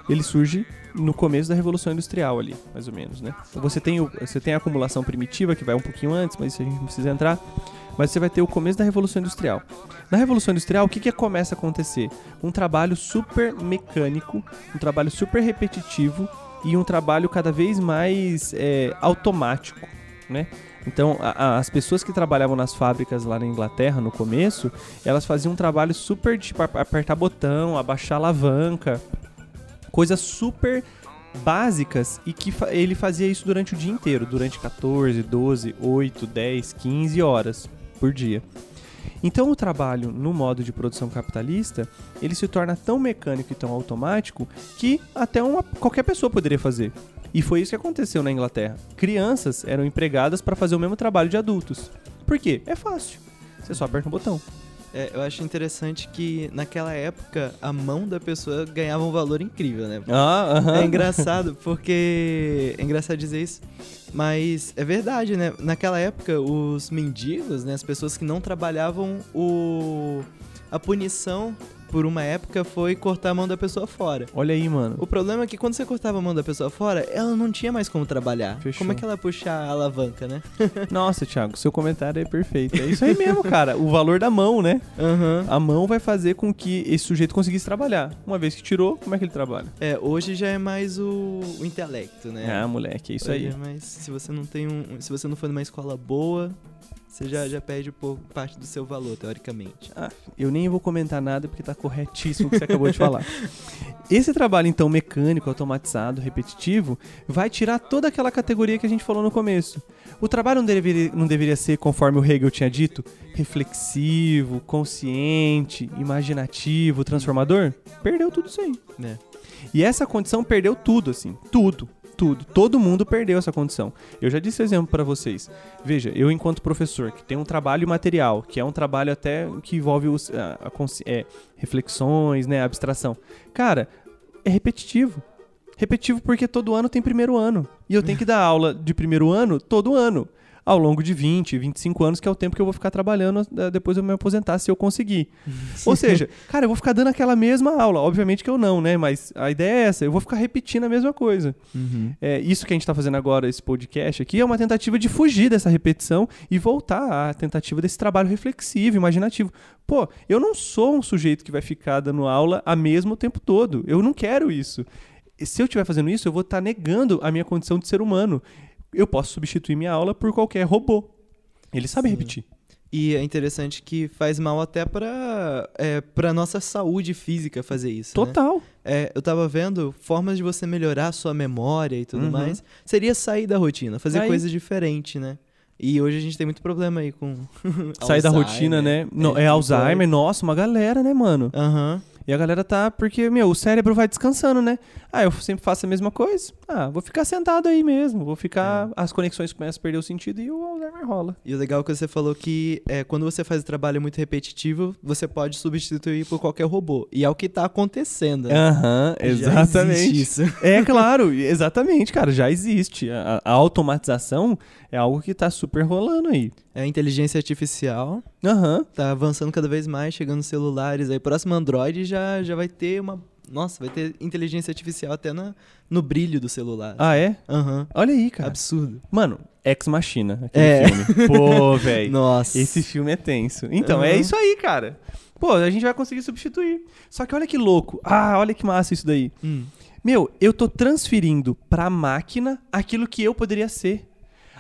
Ele surge no começo da Revolução Industrial ali, mais ou menos, né? Você tem, o, você tem a acumulação primitiva, que vai um pouquinho antes, mas isso a gente não precisa entrar. Mas você vai ter o começo da Revolução Industrial. Na Revolução Industrial, o que, que começa a acontecer? Um trabalho super mecânico, um trabalho super repetitivo e um trabalho cada vez mais é, automático, né? Então, a- a- as pessoas que trabalhavam nas fábricas lá na Inglaterra no começo, elas faziam um trabalho super de tipo, ap- apertar botão, abaixar alavanca, coisas super básicas e que fa- ele fazia isso durante o dia inteiro, durante 14, 12, 8, 10, 15 horas por dia. Então o trabalho no modo de produção capitalista, ele se torna tão mecânico e tão automático que até uma, qualquer pessoa poderia fazer. E foi isso que aconteceu na Inglaterra. Crianças eram empregadas para fazer o mesmo trabalho de adultos. Por quê? É fácil. Você só aperta um botão. É, eu acho interessante que naquela época a mão da pessoa ganhava um valor incrível, né? Ah, aham. É engraçado, porque. É engraçado dizer isso. Mas é verdade, né? Naquela época, os mendigos, né? As pessoas que não trabalhavam, o. A punição, por uma época, foi cortar a mão da pessoa fora. Olha aí, mano. O problema é que quando você cortava a mão da pessoa fora, ela não tinha mais como trabalhar. Fechou. Como é que ela puxa a alavanca, né? Nossa, Thiago, seu comentário é perfeito. É isso aí mesmo, cara. O valor da mão, né? Aham. A mão vai fazer com que esse sujeito conseguisse trabalhar. Uma vez que tirou, como é que ele trabalha? É, hoje já é mais o, o intelecto, né? Ah, moleque, é isso Hoje aí. é mais- se você não tem um, se você não for numa escola boa, você já, já perde um pouco parte do seu valor, teoricamente. Ah, eu nem vou comentar nada porque tá corretíssimo o que você acabou de falar. Esse trabalho, então, mecânico, automatizado, repetitivo, vai tirar toda aquela categoria que a gente falou no começo. O trabalho não deveria, não deveria ser, conforme o Hegel tinha dito, reflexivo, consciente, imaginativo, transformador? Perdeu tudo isso aí. né? E essa condição perdeu tudo, assim. Tudo. Tudo. Todo mundo perdeu essa condição. Eu já disse exemplo pra vocês. Veja, eu enquanto professor, que tem um trabalho material, que é um trabalho até que envolve os, a- a é, reflexões, né, abstração. Cara, é repetitivo. Repetitivo porque todo ano tem primeiro ano. E eu tenho que dar aula de primeiro ano todo ano. Ao longo de 20, 25 anos, que é o tempo que eu vou ficar trabalhando eh, depois eu me aposentar, se eu conseguir. Ou seja, cara, eu vou ficar dando aquela mesma aula. Obviamente que eu não, né? Mas a ideia é essa. Eu vou ficar repetindo a mesma coisa. É, isso que a gente tá fazendo agora, esse podcast aqui, é uma tentativa de fugir dessa repetição e voltar à tentativa desse trabalho reflexivo, imaginativo. Pô, eu não sou um sujeito que vai ficar dando aula a mesmo o tempo todo. Eu não quero isso. Se eu estiver fazendo isso, eu vou estar negando a minha condição de ser humano. Eu posso substituir minha aula por qualquer robô. Ele sabe Sim. repetir. E é interessante que faz mal até pra, é, pra nossa saúde física fazer isso. né? Total. É, eu tava vendo formas de você melhorar a sua memória e tudo Uhum. mais. Seria sair da rotina, fazer Aí. coisas diferentes, né? E hoje a gente tem muito problema aí com. Sair da rotina, né? No- é, É, Alzheimer, nossa, uma galera, né, mano? Aham. E a galera tá, porque, meu, o cérebro vai descansando, né? Ah, eu sempre faço a mesma coisa. Ah, vou ficar sentado aí mesmo. Vou ficar. É. As conexões começam a perder o sentido e o Alzheimer rola. E o legal é que você falou que é, quando você faz trabalho muito repetitivo, você pode substituir por qualquer robô. E é o que tá acontecendo. né? Aham, Já existe exatamente. isso. É claro, exatamente, cara, já existe. A, a automatização é algo que tá super rolando aí. É a inteligência artificial, Aham. tá avançando cada vez mais, chegando nos celulares. Aí, próximo Android já, já vai ter uma. Nossa, vai ter inteligência artificial até na, no brilho do celular. Ah, é? Aham. Olha aí, cara. Absurdo. Mano, Ex Machina, aquele É. filme. Pô, velho. Nossa. Esse filme é tenso. Então, é Aham. isso aí, cara. Pô, a gente vai conseguir substituir. Só que olha que louco. Ah, olha que massa isso daí. Hum. Meu, eu tô transferindo pra máquina aquilo que eu poderia ser.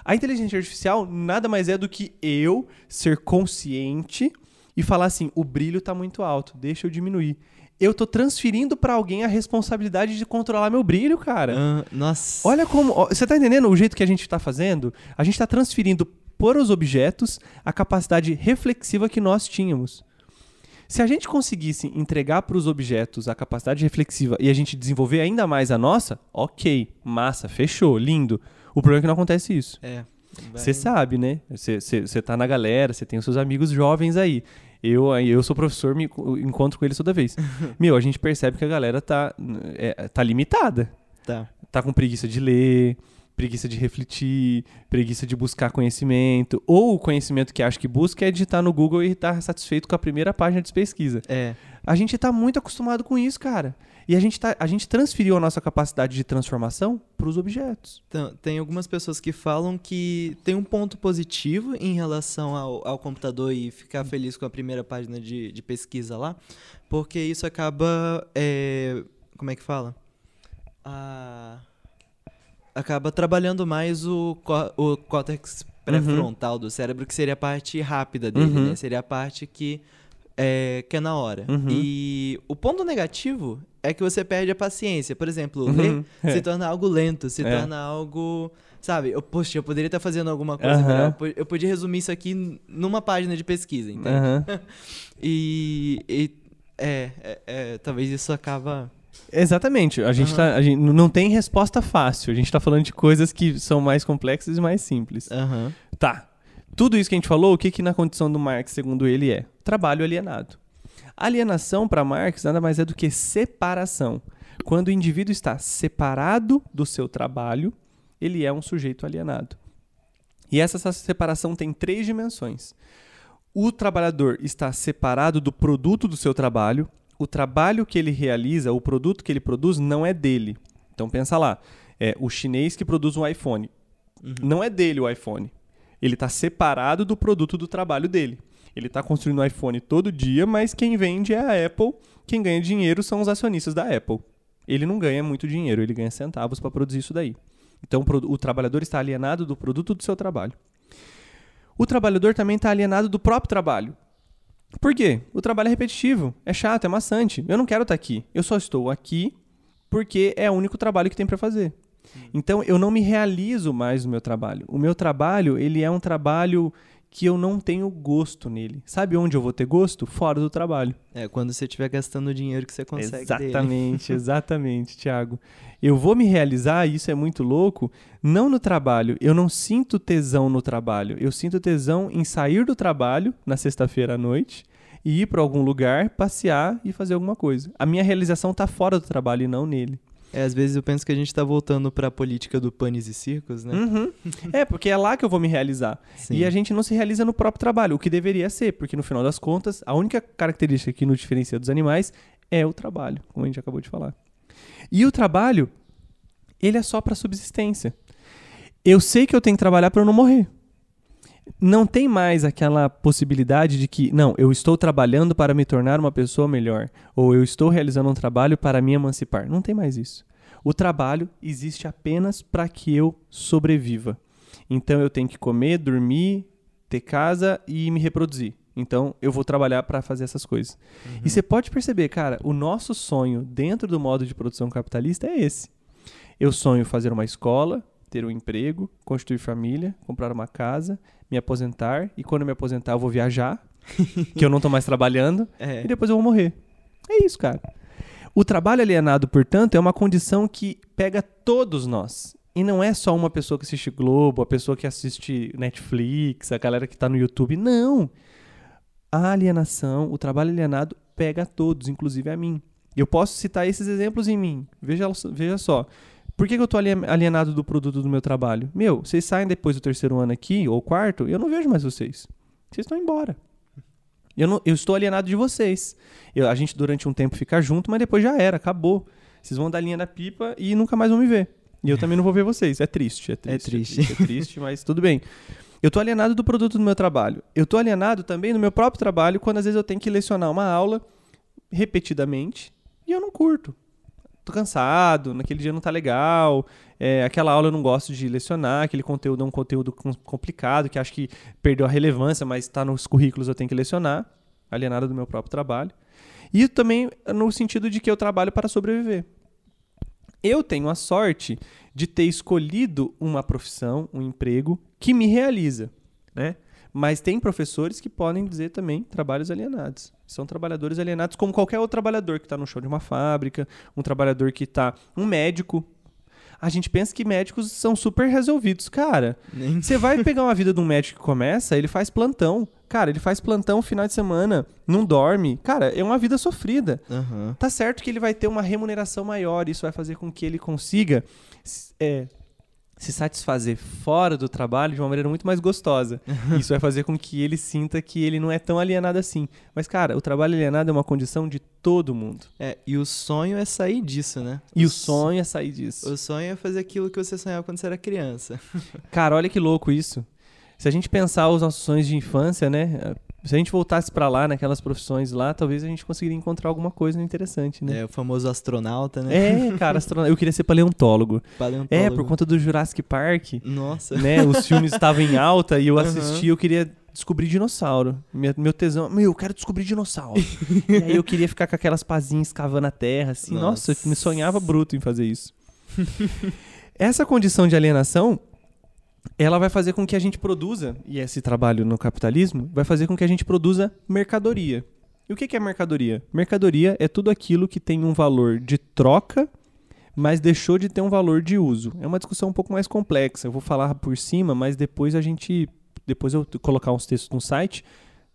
A inteligência artificial nada mais é do que eu ser consciente e falar assim: o brilho tá muito alto, deixa eu diminuir. Eu tô transferindo pra alguém a responsabilidade de controlar meu brilho, cara. Ah, nossa. Olha como. ó, Você tá entendendo o jeito que a gente tá fazendo? A gente tá transferindo por os objetos a capacidade reflexiva que nós tínhamos. Se a gente conseguisse entregar para os objetos a capacidade reflexiva e a gente desenvolver ainda mais a nossa, ok, massa, fechou, lindo. O problema é que não acontece isso. É. Você sabe, né? Você tá na galera, você tem os seus amigos jovens aí. Eu, eu sou professor, me enco- encontro com eles toda vez. Meu, a gente percebe que a galera tá, é, tá limitada Tá. tá com preguiça de ler, preguiça de refletir, preguiça de buscar conhecimento, ou o conhecimento que acha que busca é digitar no Google e estar satisfeito com a primeira página de pesquisa. É. A gente tá muito acostumado com isso, cara. E a gente, tá, a gente transferiu a nossa capacidade de transformação para os objetos. Então, tem algumas pessoas que falam que tem um ponto positivo em relação ao, ao computador e ficar feliz com a primeira página de, de pesquisa lá, porque isso acaba. é, como é que fala? Ah, acaba trabalhando mais o, o córtex pré-frontal do cérebro, que seria a parte rápida dele, Uhum. né? Seria a parte que é, que é na hora. Uhum. E o ponto negativo é que você perde a paciência. Por exemplo, Uhum, ler é. se torna algo lento, se É. torna algo. Sabe, eu, poxa, eu poderia estar fazendo alguma coisa Aham. melhor. Eu po- Eu podia resumir isso aqui numa página de pesquisa, entende? E, e- é, é, é, talvez isso acaba. Exatamente. A gente, tá, a gente não tem resposta fácil. A gente tá falando de coisas que são mais complexas e mais simples. Tá. Tudo isso que a gente falou, o que, que na condição do Marx, segundo ele, é? Trabalho alienado. Alienação para Marx nada mais é do que separação. Quando o indivíduo está separado do seu trabalho, ele é um sujeito alienado. E essa, essa separação tem três dimensões. O trabalhador está separado do produto do seu trabalho. O trabalho que ele realiza, o produto que ele produz, não é dele. Então pensa lá, é o chinês que produz um iPhone. Não é dele o iPhone. Ele está separado do produto do trabalho dele. Ele está construindo um iPhone todo dia, mas quem vende é a Apple. Quem ganha dinheiro são os acionistas da Apple. Ele não ganha muito dinheiro, ele ganha centavos para produzir isso daí. Então o o trabalhador está alienado do produto do seu trabalho. O trabalhador também está alienado do próprio trabalho. Por quê? O trabalho é repetitivo, é chato, é maçante. Eu não quero estar aqui. Eu só estou aqui porque é o único trabalho que tem para fazer. Então eu não me realizo mais no meu trabalho. O meu trabalho, ele é um trabalho que eu não tenho gosto nele. Sabe onde eu vou ter gosto? Fora do trabalho. É, quando você estiver gastando o dinheiro que você consegue. dele. Exatamente, exatamente, Thiago. Eu vou me realizar, e isso é muito louco, não no trabalho. Eu não sinto tesão no trabalho. Eu sinto tesão em sair do trabalho na sexta-feira à noite e ir para algum lugar, passear e fazer alguma coisa. A minha realização tá fora do trabalho e não nele. É, às vezes eu penso que a gente tá voltando pra política do panes e circos, né? Uhum. É, porque é lá que eu vou me realizar. Sim. E a gente não se realiza no próprio trabalho, o que deveria ser, porque no final das contas, a única característica que nos diferencia dos animais é o trabalho, como a gente acabou de falar. E o trabalho, ele é só para subsistência. Eu sei que eu tenho que trabalhar para eu não morrer. Não tem mais aquela possibilidade de que, não, eu estou trabalhando para me tornar uma pessoa melhor, ou eu estou realizando um trabalho para me emancipar. Não tem mais isso. O trabalho existe apenas para que eu sobreviva. Então eu tenho que comer, dormir, ter casa e me reproduzir. Então eu vou trabalhar para fazer essas coisas. E você pode perceber, cara, o nosso sonho dentro do modo de produção capitalista é esse. Eu sonho fazer uma escola, ter um emprego, constituir família, comprar uma casa, me aposentar e quando eu me aposentar eu vou viajar, que eu não tô mais trabalhando, É. e depois eu vou morrer. É isso, cara. O trabalho alienado, portanto, é uma condição que pega todos nós. E não é só uma pessoa que assiste Globo, a pessoa que assiste Netflix, a galera que tá no YouTube. Não. A alienação, o trabalho alienado pega a todos, inclusive a mim. Eu posso citar esses exemplos em mim. Veja, veja só. Por que, que eu tô alien- alienado do produto do meu trabalho? Meu, vocês saem depois do terceiro ano aqui, ou quarto, e eu não vejo mais vocês. Vocês estão embora. Eu, não, eu estou alienado de vocês. Eu- a gente durante um tempo fica junto, mas depois já era, acabou. Vocês vão dar linha da pipa e nunca mais vão me ver. E eu também não vou ver vocês. É triste, é triste. triste. É triste, é triste, mas tudo bem. Eu tô alienado do produto do meu trabalho. Eu tô alienado também no meu próprio trabalho quando às vezes eu tenho que lecionar uma aula repetidamente e eu não curto. Tô cansado, naquele dia não tá legal, é, aquela aula eu não gosto de lecionar, aquele conteúdo é um conteúdo com- complicado, que acho que perdeu a relevância, mas tá nos currículos eu tenho que lecionar. alienado do meu próprio trabalho. E também no sentido de que eu trabalho para sobreviver. Eu tenho a sorte de ter escolhido uma profissão, um emprego que me realiza, né? Mas tem professores que podem dizer também trabalhos alienados. São trabalhadores alienados como qualquer outro trabalhador que está no chão de uma fábrica, um trabalhador que está... Um médico. A gente pensa que médicos são super resolvidos. Cara, você vai pegar uma vida de um médico que começa, ele faz plantão. Cara, ele faz plantão final de semana, não dorme. Cara, é uma vida sofrida. Aham. Tá certo que ele vai ter uma remuneração maior, isso vai fazer com que ele consiga é, se satisfazer fora do trabalho de uma maneira muito mais gostosa. Isso vai fazer com que ele sinta que ele não é tão alienado assim. Mas, cara, o trabalho alienado é uma condição de todo mundo. É, e o sonho é sair disso, né? E o sonho é sair disso. O sonho é fazer aquilo que você sonhava quando você era criança. Cara, olha que louco isso. Se a gente pensar os nossos sonhos de infância, né? Se a gente voltasse pra lá, naquelas profissões lá, talvez a gente conseguiria encontrar alguma coisa interessante, né? É, o famoso astronauta, né? É, cara, astronauta. eu queria ser paleontólogo. Paleontólogo. É, por conta do Jurassic Park, Nossa. né? Os filmes estavam em alta e eu assisti, eu queria descobrir dinossauro. Meu, meu tesão, meu, eu quero descobrir dinossauro. e aí eu queria ficar com aquelas pazinhas cavando a terra, assim. Nossa, Nossa. eu me sonhava bruto em fazer isso. Essa condição de alienação, ela vai fazer com que a gente produza, e esse trabalho no capitalismo, vai fazer com que a gente produza mercadoria. E o que é mercadoria? Mercadoria é tudo aquilo que tem um valor de troca, mas deixou de ter um valor de uso. É uma discussão um pouco mais complexa. Eu vou falar por cima, mas depois a gente. Depois eu colocar uns textos no site,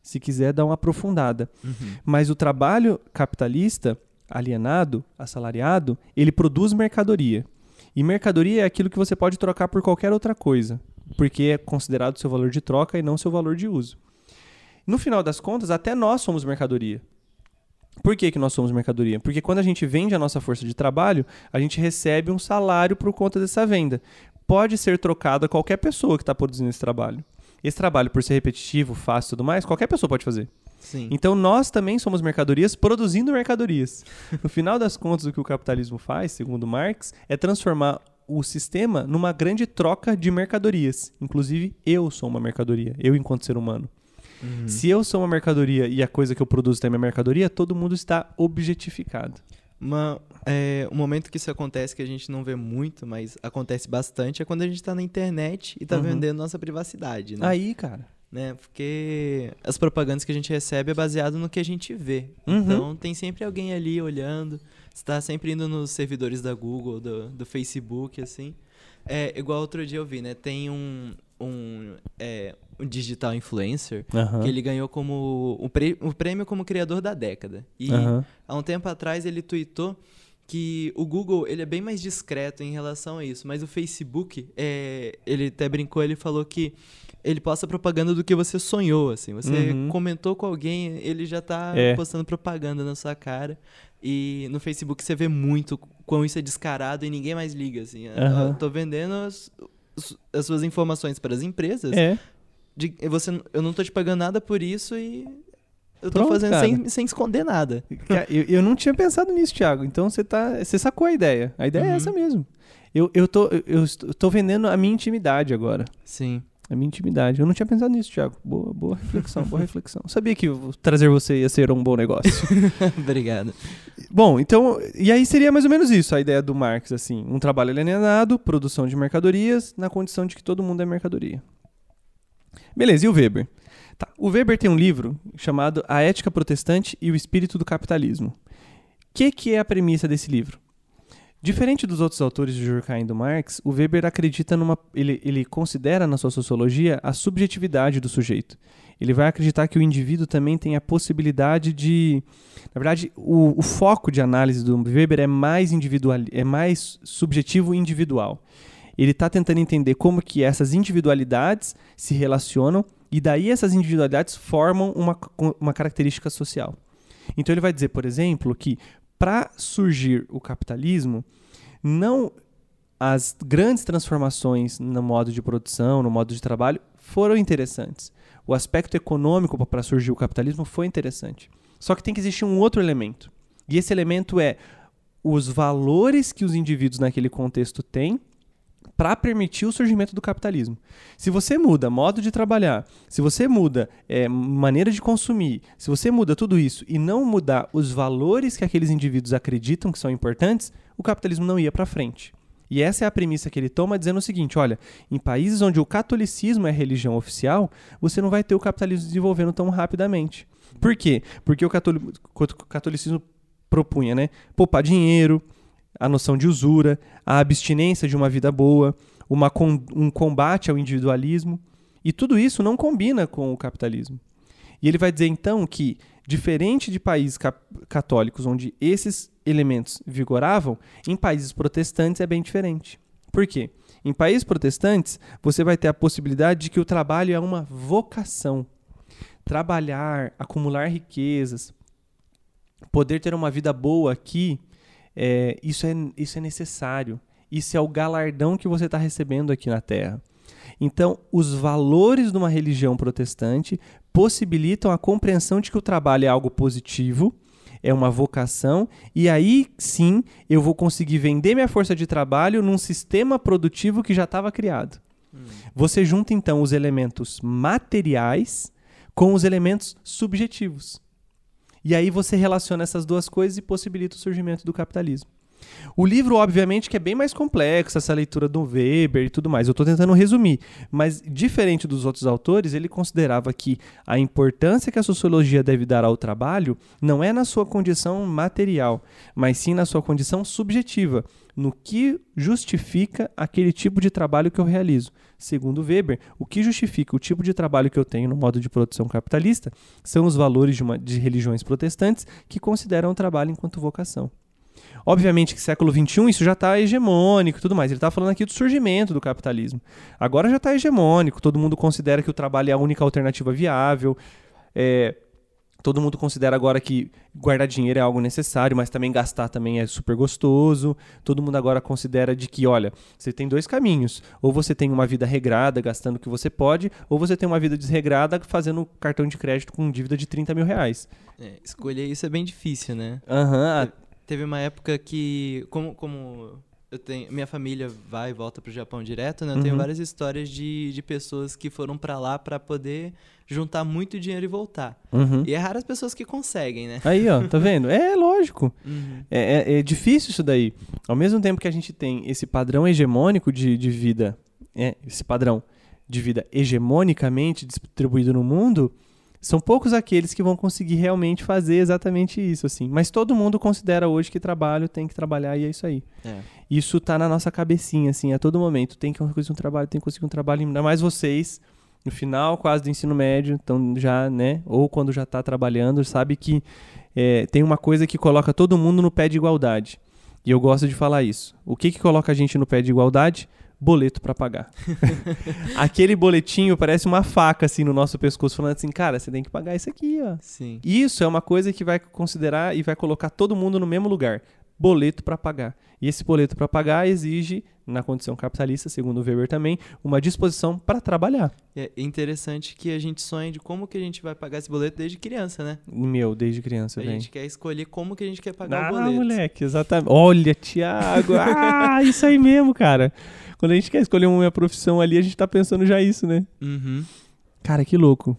se quiser dar uma aprofundada. Mas o trabalho capitalista, alienado, assalariado, ele produz mercadoria. E mercadoria é aquilo que você pode trocar por qualquer outra coisa, porque é considerado seu valor de troca e não seu valor de uso. No final das contas, até nós somos mercadoria. Por que, que nós somos mercadoria? Porque quando a gente vende a nossa força de trabalho, a gente recebe um salário por conta dessa venda. Pode ser trocado a qualquer pessoa que está produzindo esse trabalho. Esse trabalho, por ser repetitivo, fácil e tudo mais, qualquer pessoa pode fazer. Sim. Então nós também somos mercadorias produzindo mercadorias. No final das contas, o que o capitalismo faz, segundo Marx, é transformar o sistema numa grande troca de mercadorias. Inclusive, eu sou uma mercadoria, eu enquanto ser humano. Uhum. Se eu sou uma mercadoria e a coisa que eu produzo também é mercadoria, todo mundo está objetificado. Uma, é, um momento que isso acontece que a gente não vê muito, mas acontece bastante, é quando a gente tá na internet e tá Uhum. vendendo nossa privacidade, né? Aí, cara. Né? Porque as propagandas que a gente recebe é baseado no que a gente vê. Uhum. Então tem sempre alguém ali olhando. Você tá sempre indo nos servidores da Google, do, do Facebook, assim. É igual outro dia eu vi, né? Tem um, um, é, um digital influencer Aham. que ele ganhou como o, pre- o prêmio como criador da década. E Aham. há um tempo atrás ele tweetou que o Google ele é bem mais discreto em relação a isso, mas o Facebook, é, ele até brincou, ele falou que ele posta propaganda do que você sonhou, assim. Você Uhum. comentou com alguém, ele já tá É. postando propaganda na sua cara. E no Facebook você vê muito quão isso é descarado e ninguém mais liga, assim. Aham. Eu tô vendendo as, as suas informações para as empresas. É. de- você, eu não tô te pagando nada por isso e eu tô Pronto, fazendo cara. sem, sem esconder nada. Eu, eu não tinha pensado nisso, Thiago. Então você tá, você sacou a ideia. A ideia é Uhum. essa mesmo. Eu, eu, tô, eu, eu estou- tô vendendo a minha intimidade agora. Sim. A minha intimidade. Eu não tinha pensado nisso, Thiago. Boa, boa reflexão, boa reflexão. Sabia que trazer você ia ser um bom negócio. Obrigado. Bom, então, e aí seria mais ou menos isso a ideia do Marx, assim, um trabalho alienado, produção de mercadorias, na condição de que todo mundo é mercadoria. Beleza, e o Weber? Tá, o Weber tem um livro chamado A Ética Protestante e o Espírito do Capitalismo. O que, que é a premissa desse livro? Diferente dos outros autores de Durkheim e do Marx, o Weber acredita numa. Ele, ele considera na sua sociologia a subjetividade do sujeito. Ele vai acreditar que o indivíduo também tem a possibilidade de. Na verdade, o, o foco de análise do Weber é mais individual, é mais subjetivo e individual. Ele está tentando entender como que essas individualidades se relacionam e daí essas individualidades formam uma, uma característica social. Então ele vai dizer, por exemplo, que para surgir o capitalismo, não as grandes transformações no modo de produção, no modo de trabalho, foram interessantes. O aspecto econômico para surgir o capitalismo foi interessante. Só que tem que existir um outro elemento. E esse elemento é os valores que os indivíduos naquele contexto têm para permitir o surgimento do capitalismo. Se você muda modo de trabalhar, se você muda é, maneira de consumir, se você muda tudo isso e não mudar os valores que aqueles indivíduos acreditam que são importantes, o capitalismo não ia para frente. E essa é a premissa que ele toma, dizendo o seguinte: olha, em países onde o catolicismo é religião oficial, você não vai ter o capitalismo se desenvolvendo tão rapidamente. Por quê? Porque o catoli- o catolicismo propunha, né? Poupar dinheiro, a noção de usura, a abstinência de uma vida boa, uma um combate ao individualismo. E tudo isso não combina com o capitalismo. E ele vai dizer então que, diferente de países católicos onde esses elementos vigoravam, em países protestantes é bem diferente. Por quê? Em países protestantes, você vai ter a possibilidade de que o trabalho é uma vocação. Trabalhar, acumular riquezas, poder ter uma vida boa aqui, é, isso, é, isso é necessário. Isso é o galardão que você está recebendo aqui na Terra. Então, os valores de uma religião protestante possibilitam a compreensão de que o trabalho é algo positivo, é uma vocação, e aí sim eu vou conseguir vender minha força de trabalho num sistema produtivo que já estava criado. Você junta então os elementos materiais com os elementos subjetivos. E aí você relaciona essas duas coisas e possibilita o surgimento do capitalismo. O livro, obviamente, que é bem mais complexo, essa leitura do Weber e tudo mais. Eu estou tentando resumir. Mas, diferente dos outros autores, ele considerava que a importância que a sociologia deve dar ao trabalho não é na sua condição material, mas sim na sua condição subjetiva, no que justifica aquele tipo de trabalho que eu realizo. Segundo Weber, o que justifica o tipo de trabalho que eu tenho no modo de produção capitalista são os valores de, uma, de religiões protestantes que consideram o trabalho enquanto vocação. Obviamente que século XXI isso já está hegemônico e tudo mais. Ele está falando aqui do surgimento do capitalismo. Agora já está hegemônico, todo mundo considera que o trabalho é a única alternativa viável. É, todo mundo considera agora que guardar dinheiro é algo necessário, mas também gastar também é super gostoso. Todo mundo agora considera de que, olha, você tem dois caminhos. Ou você tem uma vida regrada, gastando o que você pode, ou você tem uma vida desregrada, fazendo cartão de crédito com dívida de 30 mil reais. É, escolher isso é bem difícil, né? Aham, Teve uma época que, como, como eu tenho, minha família vai e volta pro Japão direto, né? Eu tenho Uhum. várias histórias de, de pessoas que foram pra lá pra poder juntar muito dinheiro e voltar. uhum. E é raro as pessoas que conseguem, né? Aí, ó, tá vendo? É lógico. Uhum. É, é- é difícil isso daí. Ao mesmo tempo que a gente tem esse padrão hegemônico de, de vida, é, esse padrão de vida hegemonicamente distribuído no mundo, são poucos aqueles que vão conseguir realmente fazer exatamente isso, assim. Mas todo mundo considera hoje que trabalho tem que trabalhar e é isso aí. É. Isso tá na nossa cabecinha, assim, a todo momento. Tem que conseguir um trabalho, tem que conseguir um trabalho. Ainda mais vocês, no final quase do ensino médio, então já, né? Ou quando já tá trabalhando, sabe que é, tem uma coisa que coloca todo mundo no pé de igualdade. E eu gosto de falar isso. O que que coloca a gente no pé de igualdade? Boleto pra pagar. Aquele boletinho parece uma faca assim no nosso pescoço, falando assim, cara, você tem que pagar isso aqui, ó. Sim. Isso é uma coisa que vai considerar e vai colocar todo mundo no mesmo lugar. Boleto para pagar. E esse boleto para pagar exige, na condição capitalista, segundo o Weber também, uma disposição para trabalhar. É interessante que a gente sonha de como que a gente vai pagar esse boleto desde criança, né? Meu, desde criança, A velho. gente quer escolher como que a gente quer pagar Ah, o boleto. moleque, exatamente. Olha, Thiago. Ah, isso aí mesmo, cara. Quando a gente quer escolher uma profissão ali, a gente tá pensando já isso, né? Uhum. Cara, que louco.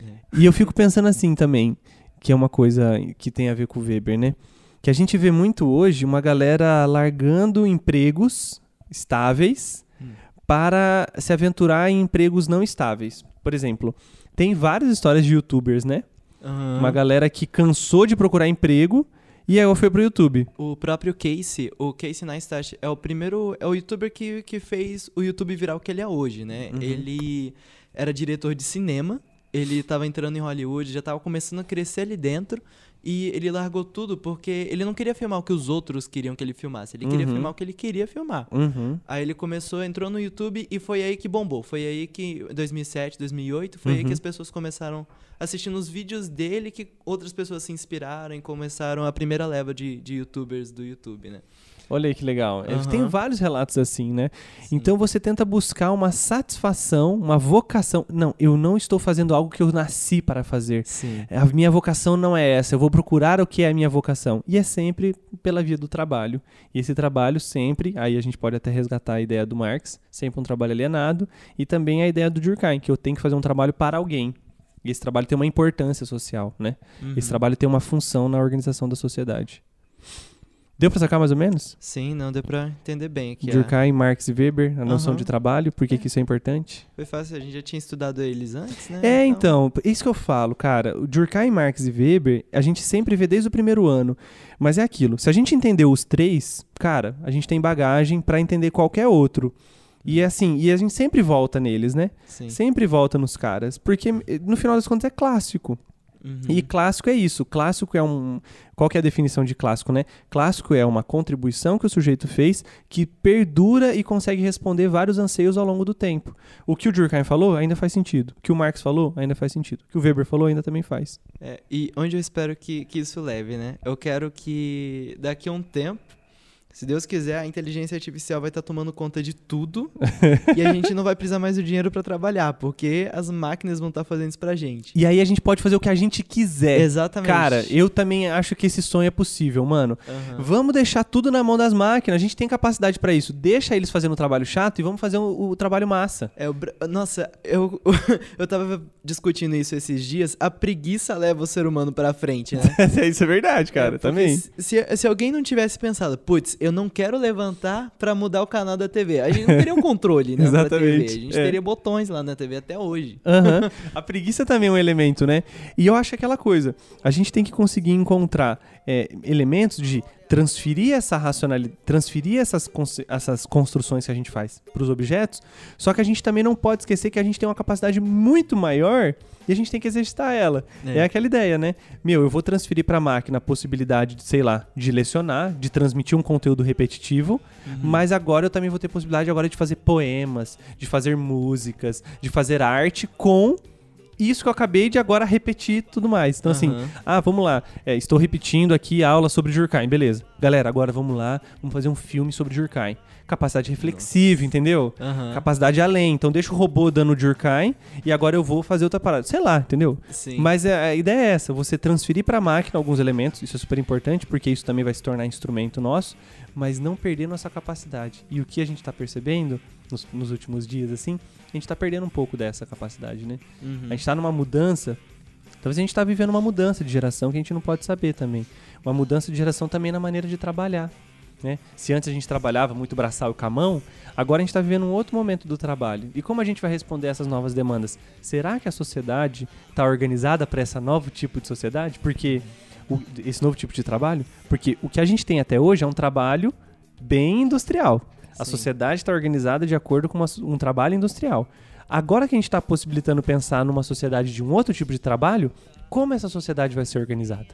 É. E eu fico pensando assim também, que é uma coisa que tem a ver com o Weber, né? Que a gente vê muito hoje uma galera largando empregos estáveis Hum. para se aventurar em empregos não estáveis. Por exemplo, tem várias histórias de youtubers, né? Aham. Uma galera que cansou de procurar emprego e aí foi pro YouTube. O próprio Casey, o Casey Neistat, é o primeiro, é o youtuber que, que fez o YouTube virar o que ele é hoje, né? Uhum. Ele era diretor de cinema, ele tava entrando em Hollywood, já tava começando a crescer ali dentro, e ele largou tudo porque ele não queria filmar o que os outros queriam que ele filmasse, ele queria Uhum. filmar o que ele queria filmar. Uhum. Aí ele começou, entrou no YouTube e foi aí que bombou. Foi aí que, 2007, 2008, foi aí Uhum. que as pessoas começaram assistindo os vídeos dele que outras pessoas se inspiraram e começaram a primeira leva de, de youtubers do YouTube, né? Olha aí que legal. Aham. tenho vários relatos assim, né? Sim. Então você tenta buscar uma satisfação, uma vocação. Não, eu não estou fazendo algo que eu nasci para fazer. Sim. A minha vocação não é essa. Eu vou procurar o que é a minha vocação. E é sempre pela via do trabalho. E esse trabalho sempre, aí a gente pode até resgatar a ideia do Marx, sempre um trabalho alienado, e também a ideia do Durkheim, que eu tenho que fazer um trabalho para alguém. E esse trabalho tem uma importância social, né? Esse trabalho tem uma função na organização da sociedade. Deu pra sacar mais ou menos? Sim, não deu pra entender bem aqui. a- Durkheim, Marx e Weber, a noção Aham. de trabalho, por que, que isso é importante? Foi fácil, a gente já tinha estudado eles antes, né? É, então, isso que eu falo, cara. O Durkheim, Marx e Weber, a gente sempre vê desde o primeiro ano. Mas é aquilo. Se a gente entendeu os três, cara, a gente tem bagagem pra entender qualquer outro. E é assim, e a gente sempre volta neles, né? Sim. Sempre volta nos caras. Porque eh, no final das contas é clássico. Uhum. E clássico é isso. Clássico é um. Qual que é a definição de clássico, né? Clássico é uma contribuição que o sujeito fez que perdura e consegue responder vários anseios ao longo do tempo. O que o Durkheim falou ainda faz sentido. O que o Marx falou ainda faz sentido. O que o Weber falou ainda também faz. É, e onde eu espero que, que isso leve, né? Eu quero que daqui a um tempo, se Deus quiser, a inteligência artificial vai estar tomando conta de tudo e a gente não vai precisar mais do dinheiro pra trabalhar, porque as máquinas vão estar fazendo isso pra gente. E aí a gente pode fazer o que a gente quiser. Exatamente. Cara, eu também acho que esse sonho é possível, mano. Aham. Vamos deixar tudo na mão das máquinas. A gente tem capacidade pra isso. Deixa eles fazendo o trabalho chato e vamos fazer o, o trabalho massa. É, o Nossa, eu, eu tava discutindo isso esses dias. A preguiça leva o ser humano pra frente, né? isso é verdade, cara, É, Se, se- se alguém não tivesse pensado, putz, eu não quero levantar pra mudar o canal da TV, a gente não teria um controle, né? Exatamente, A gente é. teria botões lá na TV até hoje. Aham. A preguiça também é um elemento, né? E eu acho aquela coisa. A gente tem que conseguir encontrar é, elementos de transferir essa racionalidade, transferir essas, essas construções que a gente faz para os objetos. Só que a gente também não pode esquecer que a gente tem uma capacidade muito maior e a gente tem que exercitar ela. É, É. aquela ideia, né? Meu, eu vou transferir para a máquina a possibilidade de, sei lá, de lecionar, de transmitir um conteúdo repetitivo, mas agora eu também vou ter possibilidade agora de fazer poemas, de fazer músicas, de fazer arte com isso que eu acabei de agora repetir e tudo mais. Então, assim, Aham. ah, vamos lá. É, estou repetindo aqui a aula sobre Durkheim. Beleza. Galera, agora vamos lá. Vamos fazer um filme sobre Durkheim. Capacidade reflexiva, entendeu? Aham. Capacidade além. Então, deixa o robô dando Durkheim e agora eu vou fazer outra parada. Sei lá, entendeu? Sim. Mas é, a ideia é essa: você transferir para a máquina alguns elementos. Isso é super importante, porque isso também vai se tornar instrumento nosso, mas não perder nossa capacidade. E o que a gente está percebendo nos, nos últimos dias, assim, a gente está perdendo um pouco dessa capacidade, né? Uhum. A gente tá numa mudança. Talvez a gente tá vivendo uma mudança de geração que a gente não pode saber também. Uma mudança de geração também na maneira de trabalhar. Né? Se antes a gente trabalhava muito braçal e com a mão, agora a gente está vivendo um outro momento do trabalho. E como a gente vai responder essas novas demandas? Será que a sociedade está organizada para esse novo tipo de sociedade? Porque o- esse novo tipo de trabalho? Porque o que a gente tem até hoje é um trabalho bem industrial. A Sim. sociedade está organizada de acordo com uma um trabalho industrial. Agora que a gente está possibilitando pensar numa sociedade de um outro tipo de trabalho, como essa sociedade vai ser organizada?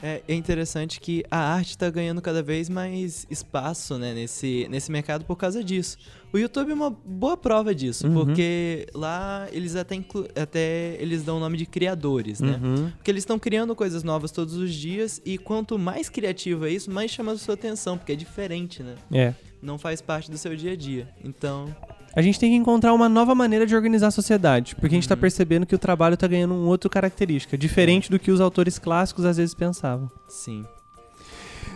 É, é interessante que a arte tá ganhando cada vez mais espaço, né, nesse, nesse mercado por causa disso. O YouTube é uma boa prova disso, Uhum. porque lá eles até, até eles dão o nome de criadores, né? Uhum. Porque eles estão criando coisas novas todos os dias e quanto mais criativo é isso, mais chama a sua atenção, porque é diferente, né? É. Não faz parte do seu dia a dia. Então, A gente tem que encontrar uma nova maneira de organizar a sociedade, porque a gente está Uhum. percebendo que o trabalho está ganhando um outro característica, diferente do que os autores clássicos às vezes pensavam. sim.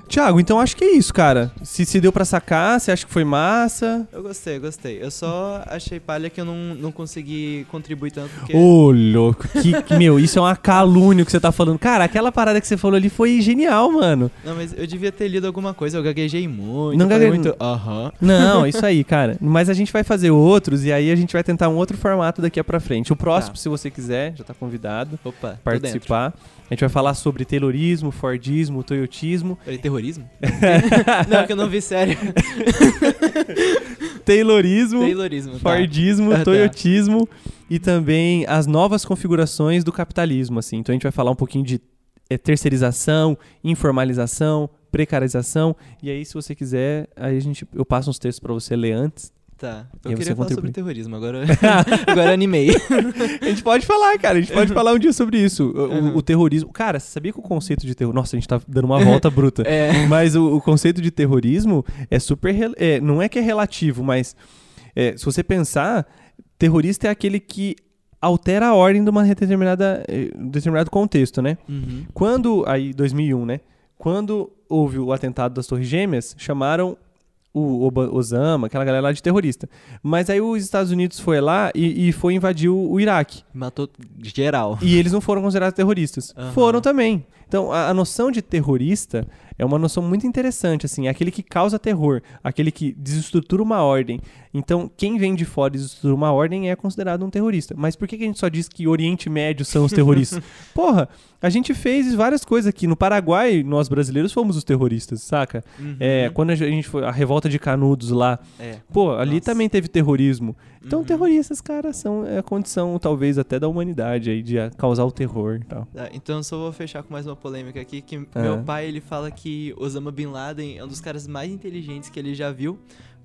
Tiago, então acho que é isso, cara. Se, se deu pra sacar, você acha que foi massa? Eu gostei, gostei. Eu só achei palha que eu não, não consegui contribuir tanto, porque... Ô, louco. Que, meu, isso é uma calúnia que você tá falando. Cara, aquela parada que você falou ali foi genial, mano. Não, mas eu devia ter lido alguma coisa, eu gaguejei muito. Não eu falei gague- muito. Aham. Não, isso aí, cara. Mas a gente vai fazer outros e aí a gente vai tentar um outro formato daqui pra frente. O próximo, Tá. se você quiser, já tá convidado Opa, participar. A gente vai falar sobre Taylorismo, Fordismo, Toyotismo. Peraí, terrorismo? não, que eu não vi sério. Taylorismo, Taylorismo. tá. Fordismo, Ah, tá. Toyotismo e também as novas configurações do capitalismo, assim. Então a gente vai falar um pouquinho de eh, terceirização, informalização, precarização. E aí, se você quiser, aí a gente, eu passo uns textos pra você ler antes. Tá. E Eu aí queria falar sobre terrorismo, agora, agora animei. A gente pode falar, cara. A gente pode falar um dia sobre isso. O, Uhum. o terrorismo. Cara, você sabia que o conceito de terrorismo. Nossa, a gente tá dando uma volta bruta. É. Mas o, o conceito de terrorismo é super. rel- é, não é que é relativo, mas é, se você pensar, terrorista é aquele que altera a ordem de uma determinada, eh, determinado contexto, né? Uhum. Quando. Aí, 2001, né? Quando houve o atentado das Torres Gêmeas, chamaram o Oba- Osama, aquela galera lá de terrorista. Mas aí os Estados Unidos foi lá e, e foi invadir o, o Iraque. Matou geral. E eles não foram considerados terroristas. Aham. Foram também. Então, a, a noção de terrorista é uma noção muito interessante, assim, é aquele que causa terror, aquele que desestrutura uma ordem. Então, quem vem de fora e desestrutura uma ordem é considerado um terrorista. Mas por que, que a gente só diz que Oriente Médio são os terroristas? Porra, a gente fez várias coisas aqui. No Paraguai, nós brasileiros fomos os terroristas, saca? É, quando a gente foi, a revolta de Canudos lá, É. Pô, ali Nossa. também teve terrorismo. Então, Uhum. terroristas, cara, são é a condição, talvez, até da humanidade aí, de ah, causar o terror e tal. Tá, então eu só vou fechar com mais uma polêmica aqui, que Ah. meu pai, ele fala que Osama Bin Laden é um dos caras mais inteligentes que ele já viu,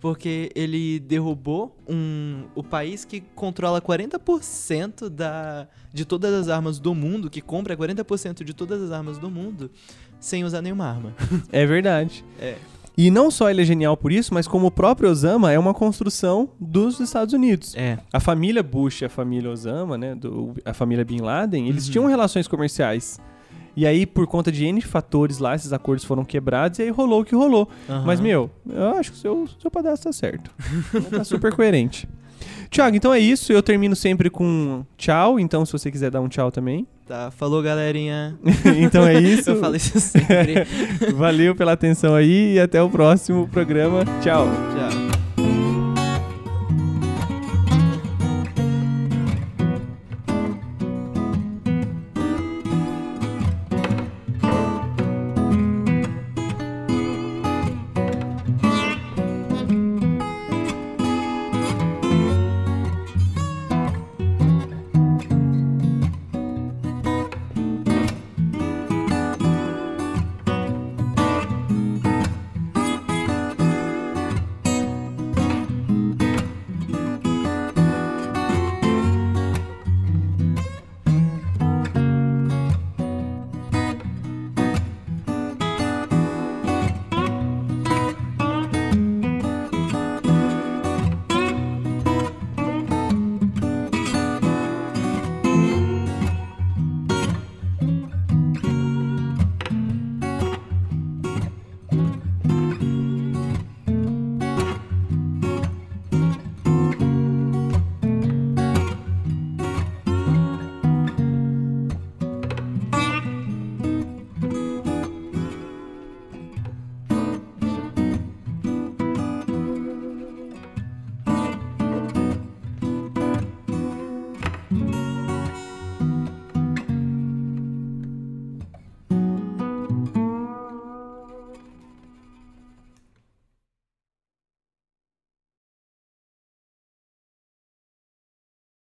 porque ele derrubou um, o país que controla 40% da, de todas as armas do mundo, que compra 40% de todas as armas do mundo, sem usar nenhuma arma. É verdade. É. E não só ele é genial por isso, mas como o próprio Osama é uma construção dos Estados Unidos. É. A família Bush e a família Osama, né, do- a família Bin Laden, eles Uhum. tinham relações comerciais. E aí, por conta de N fatores lá, esses acordos foram quebrados e aí rolou o que rolou. Mas, meu, eu acho que o seu, seu pedaço tá certo. tá super coerente. Tiago, então é isso. Eu termino sempre com tchau. Então, se você quiser dar um tchau também. Tá, falou galerinha. então é isso. Eu falo isso sempre. Valeu pela atenção aí e até o próximo programa. Tchau. Tchau.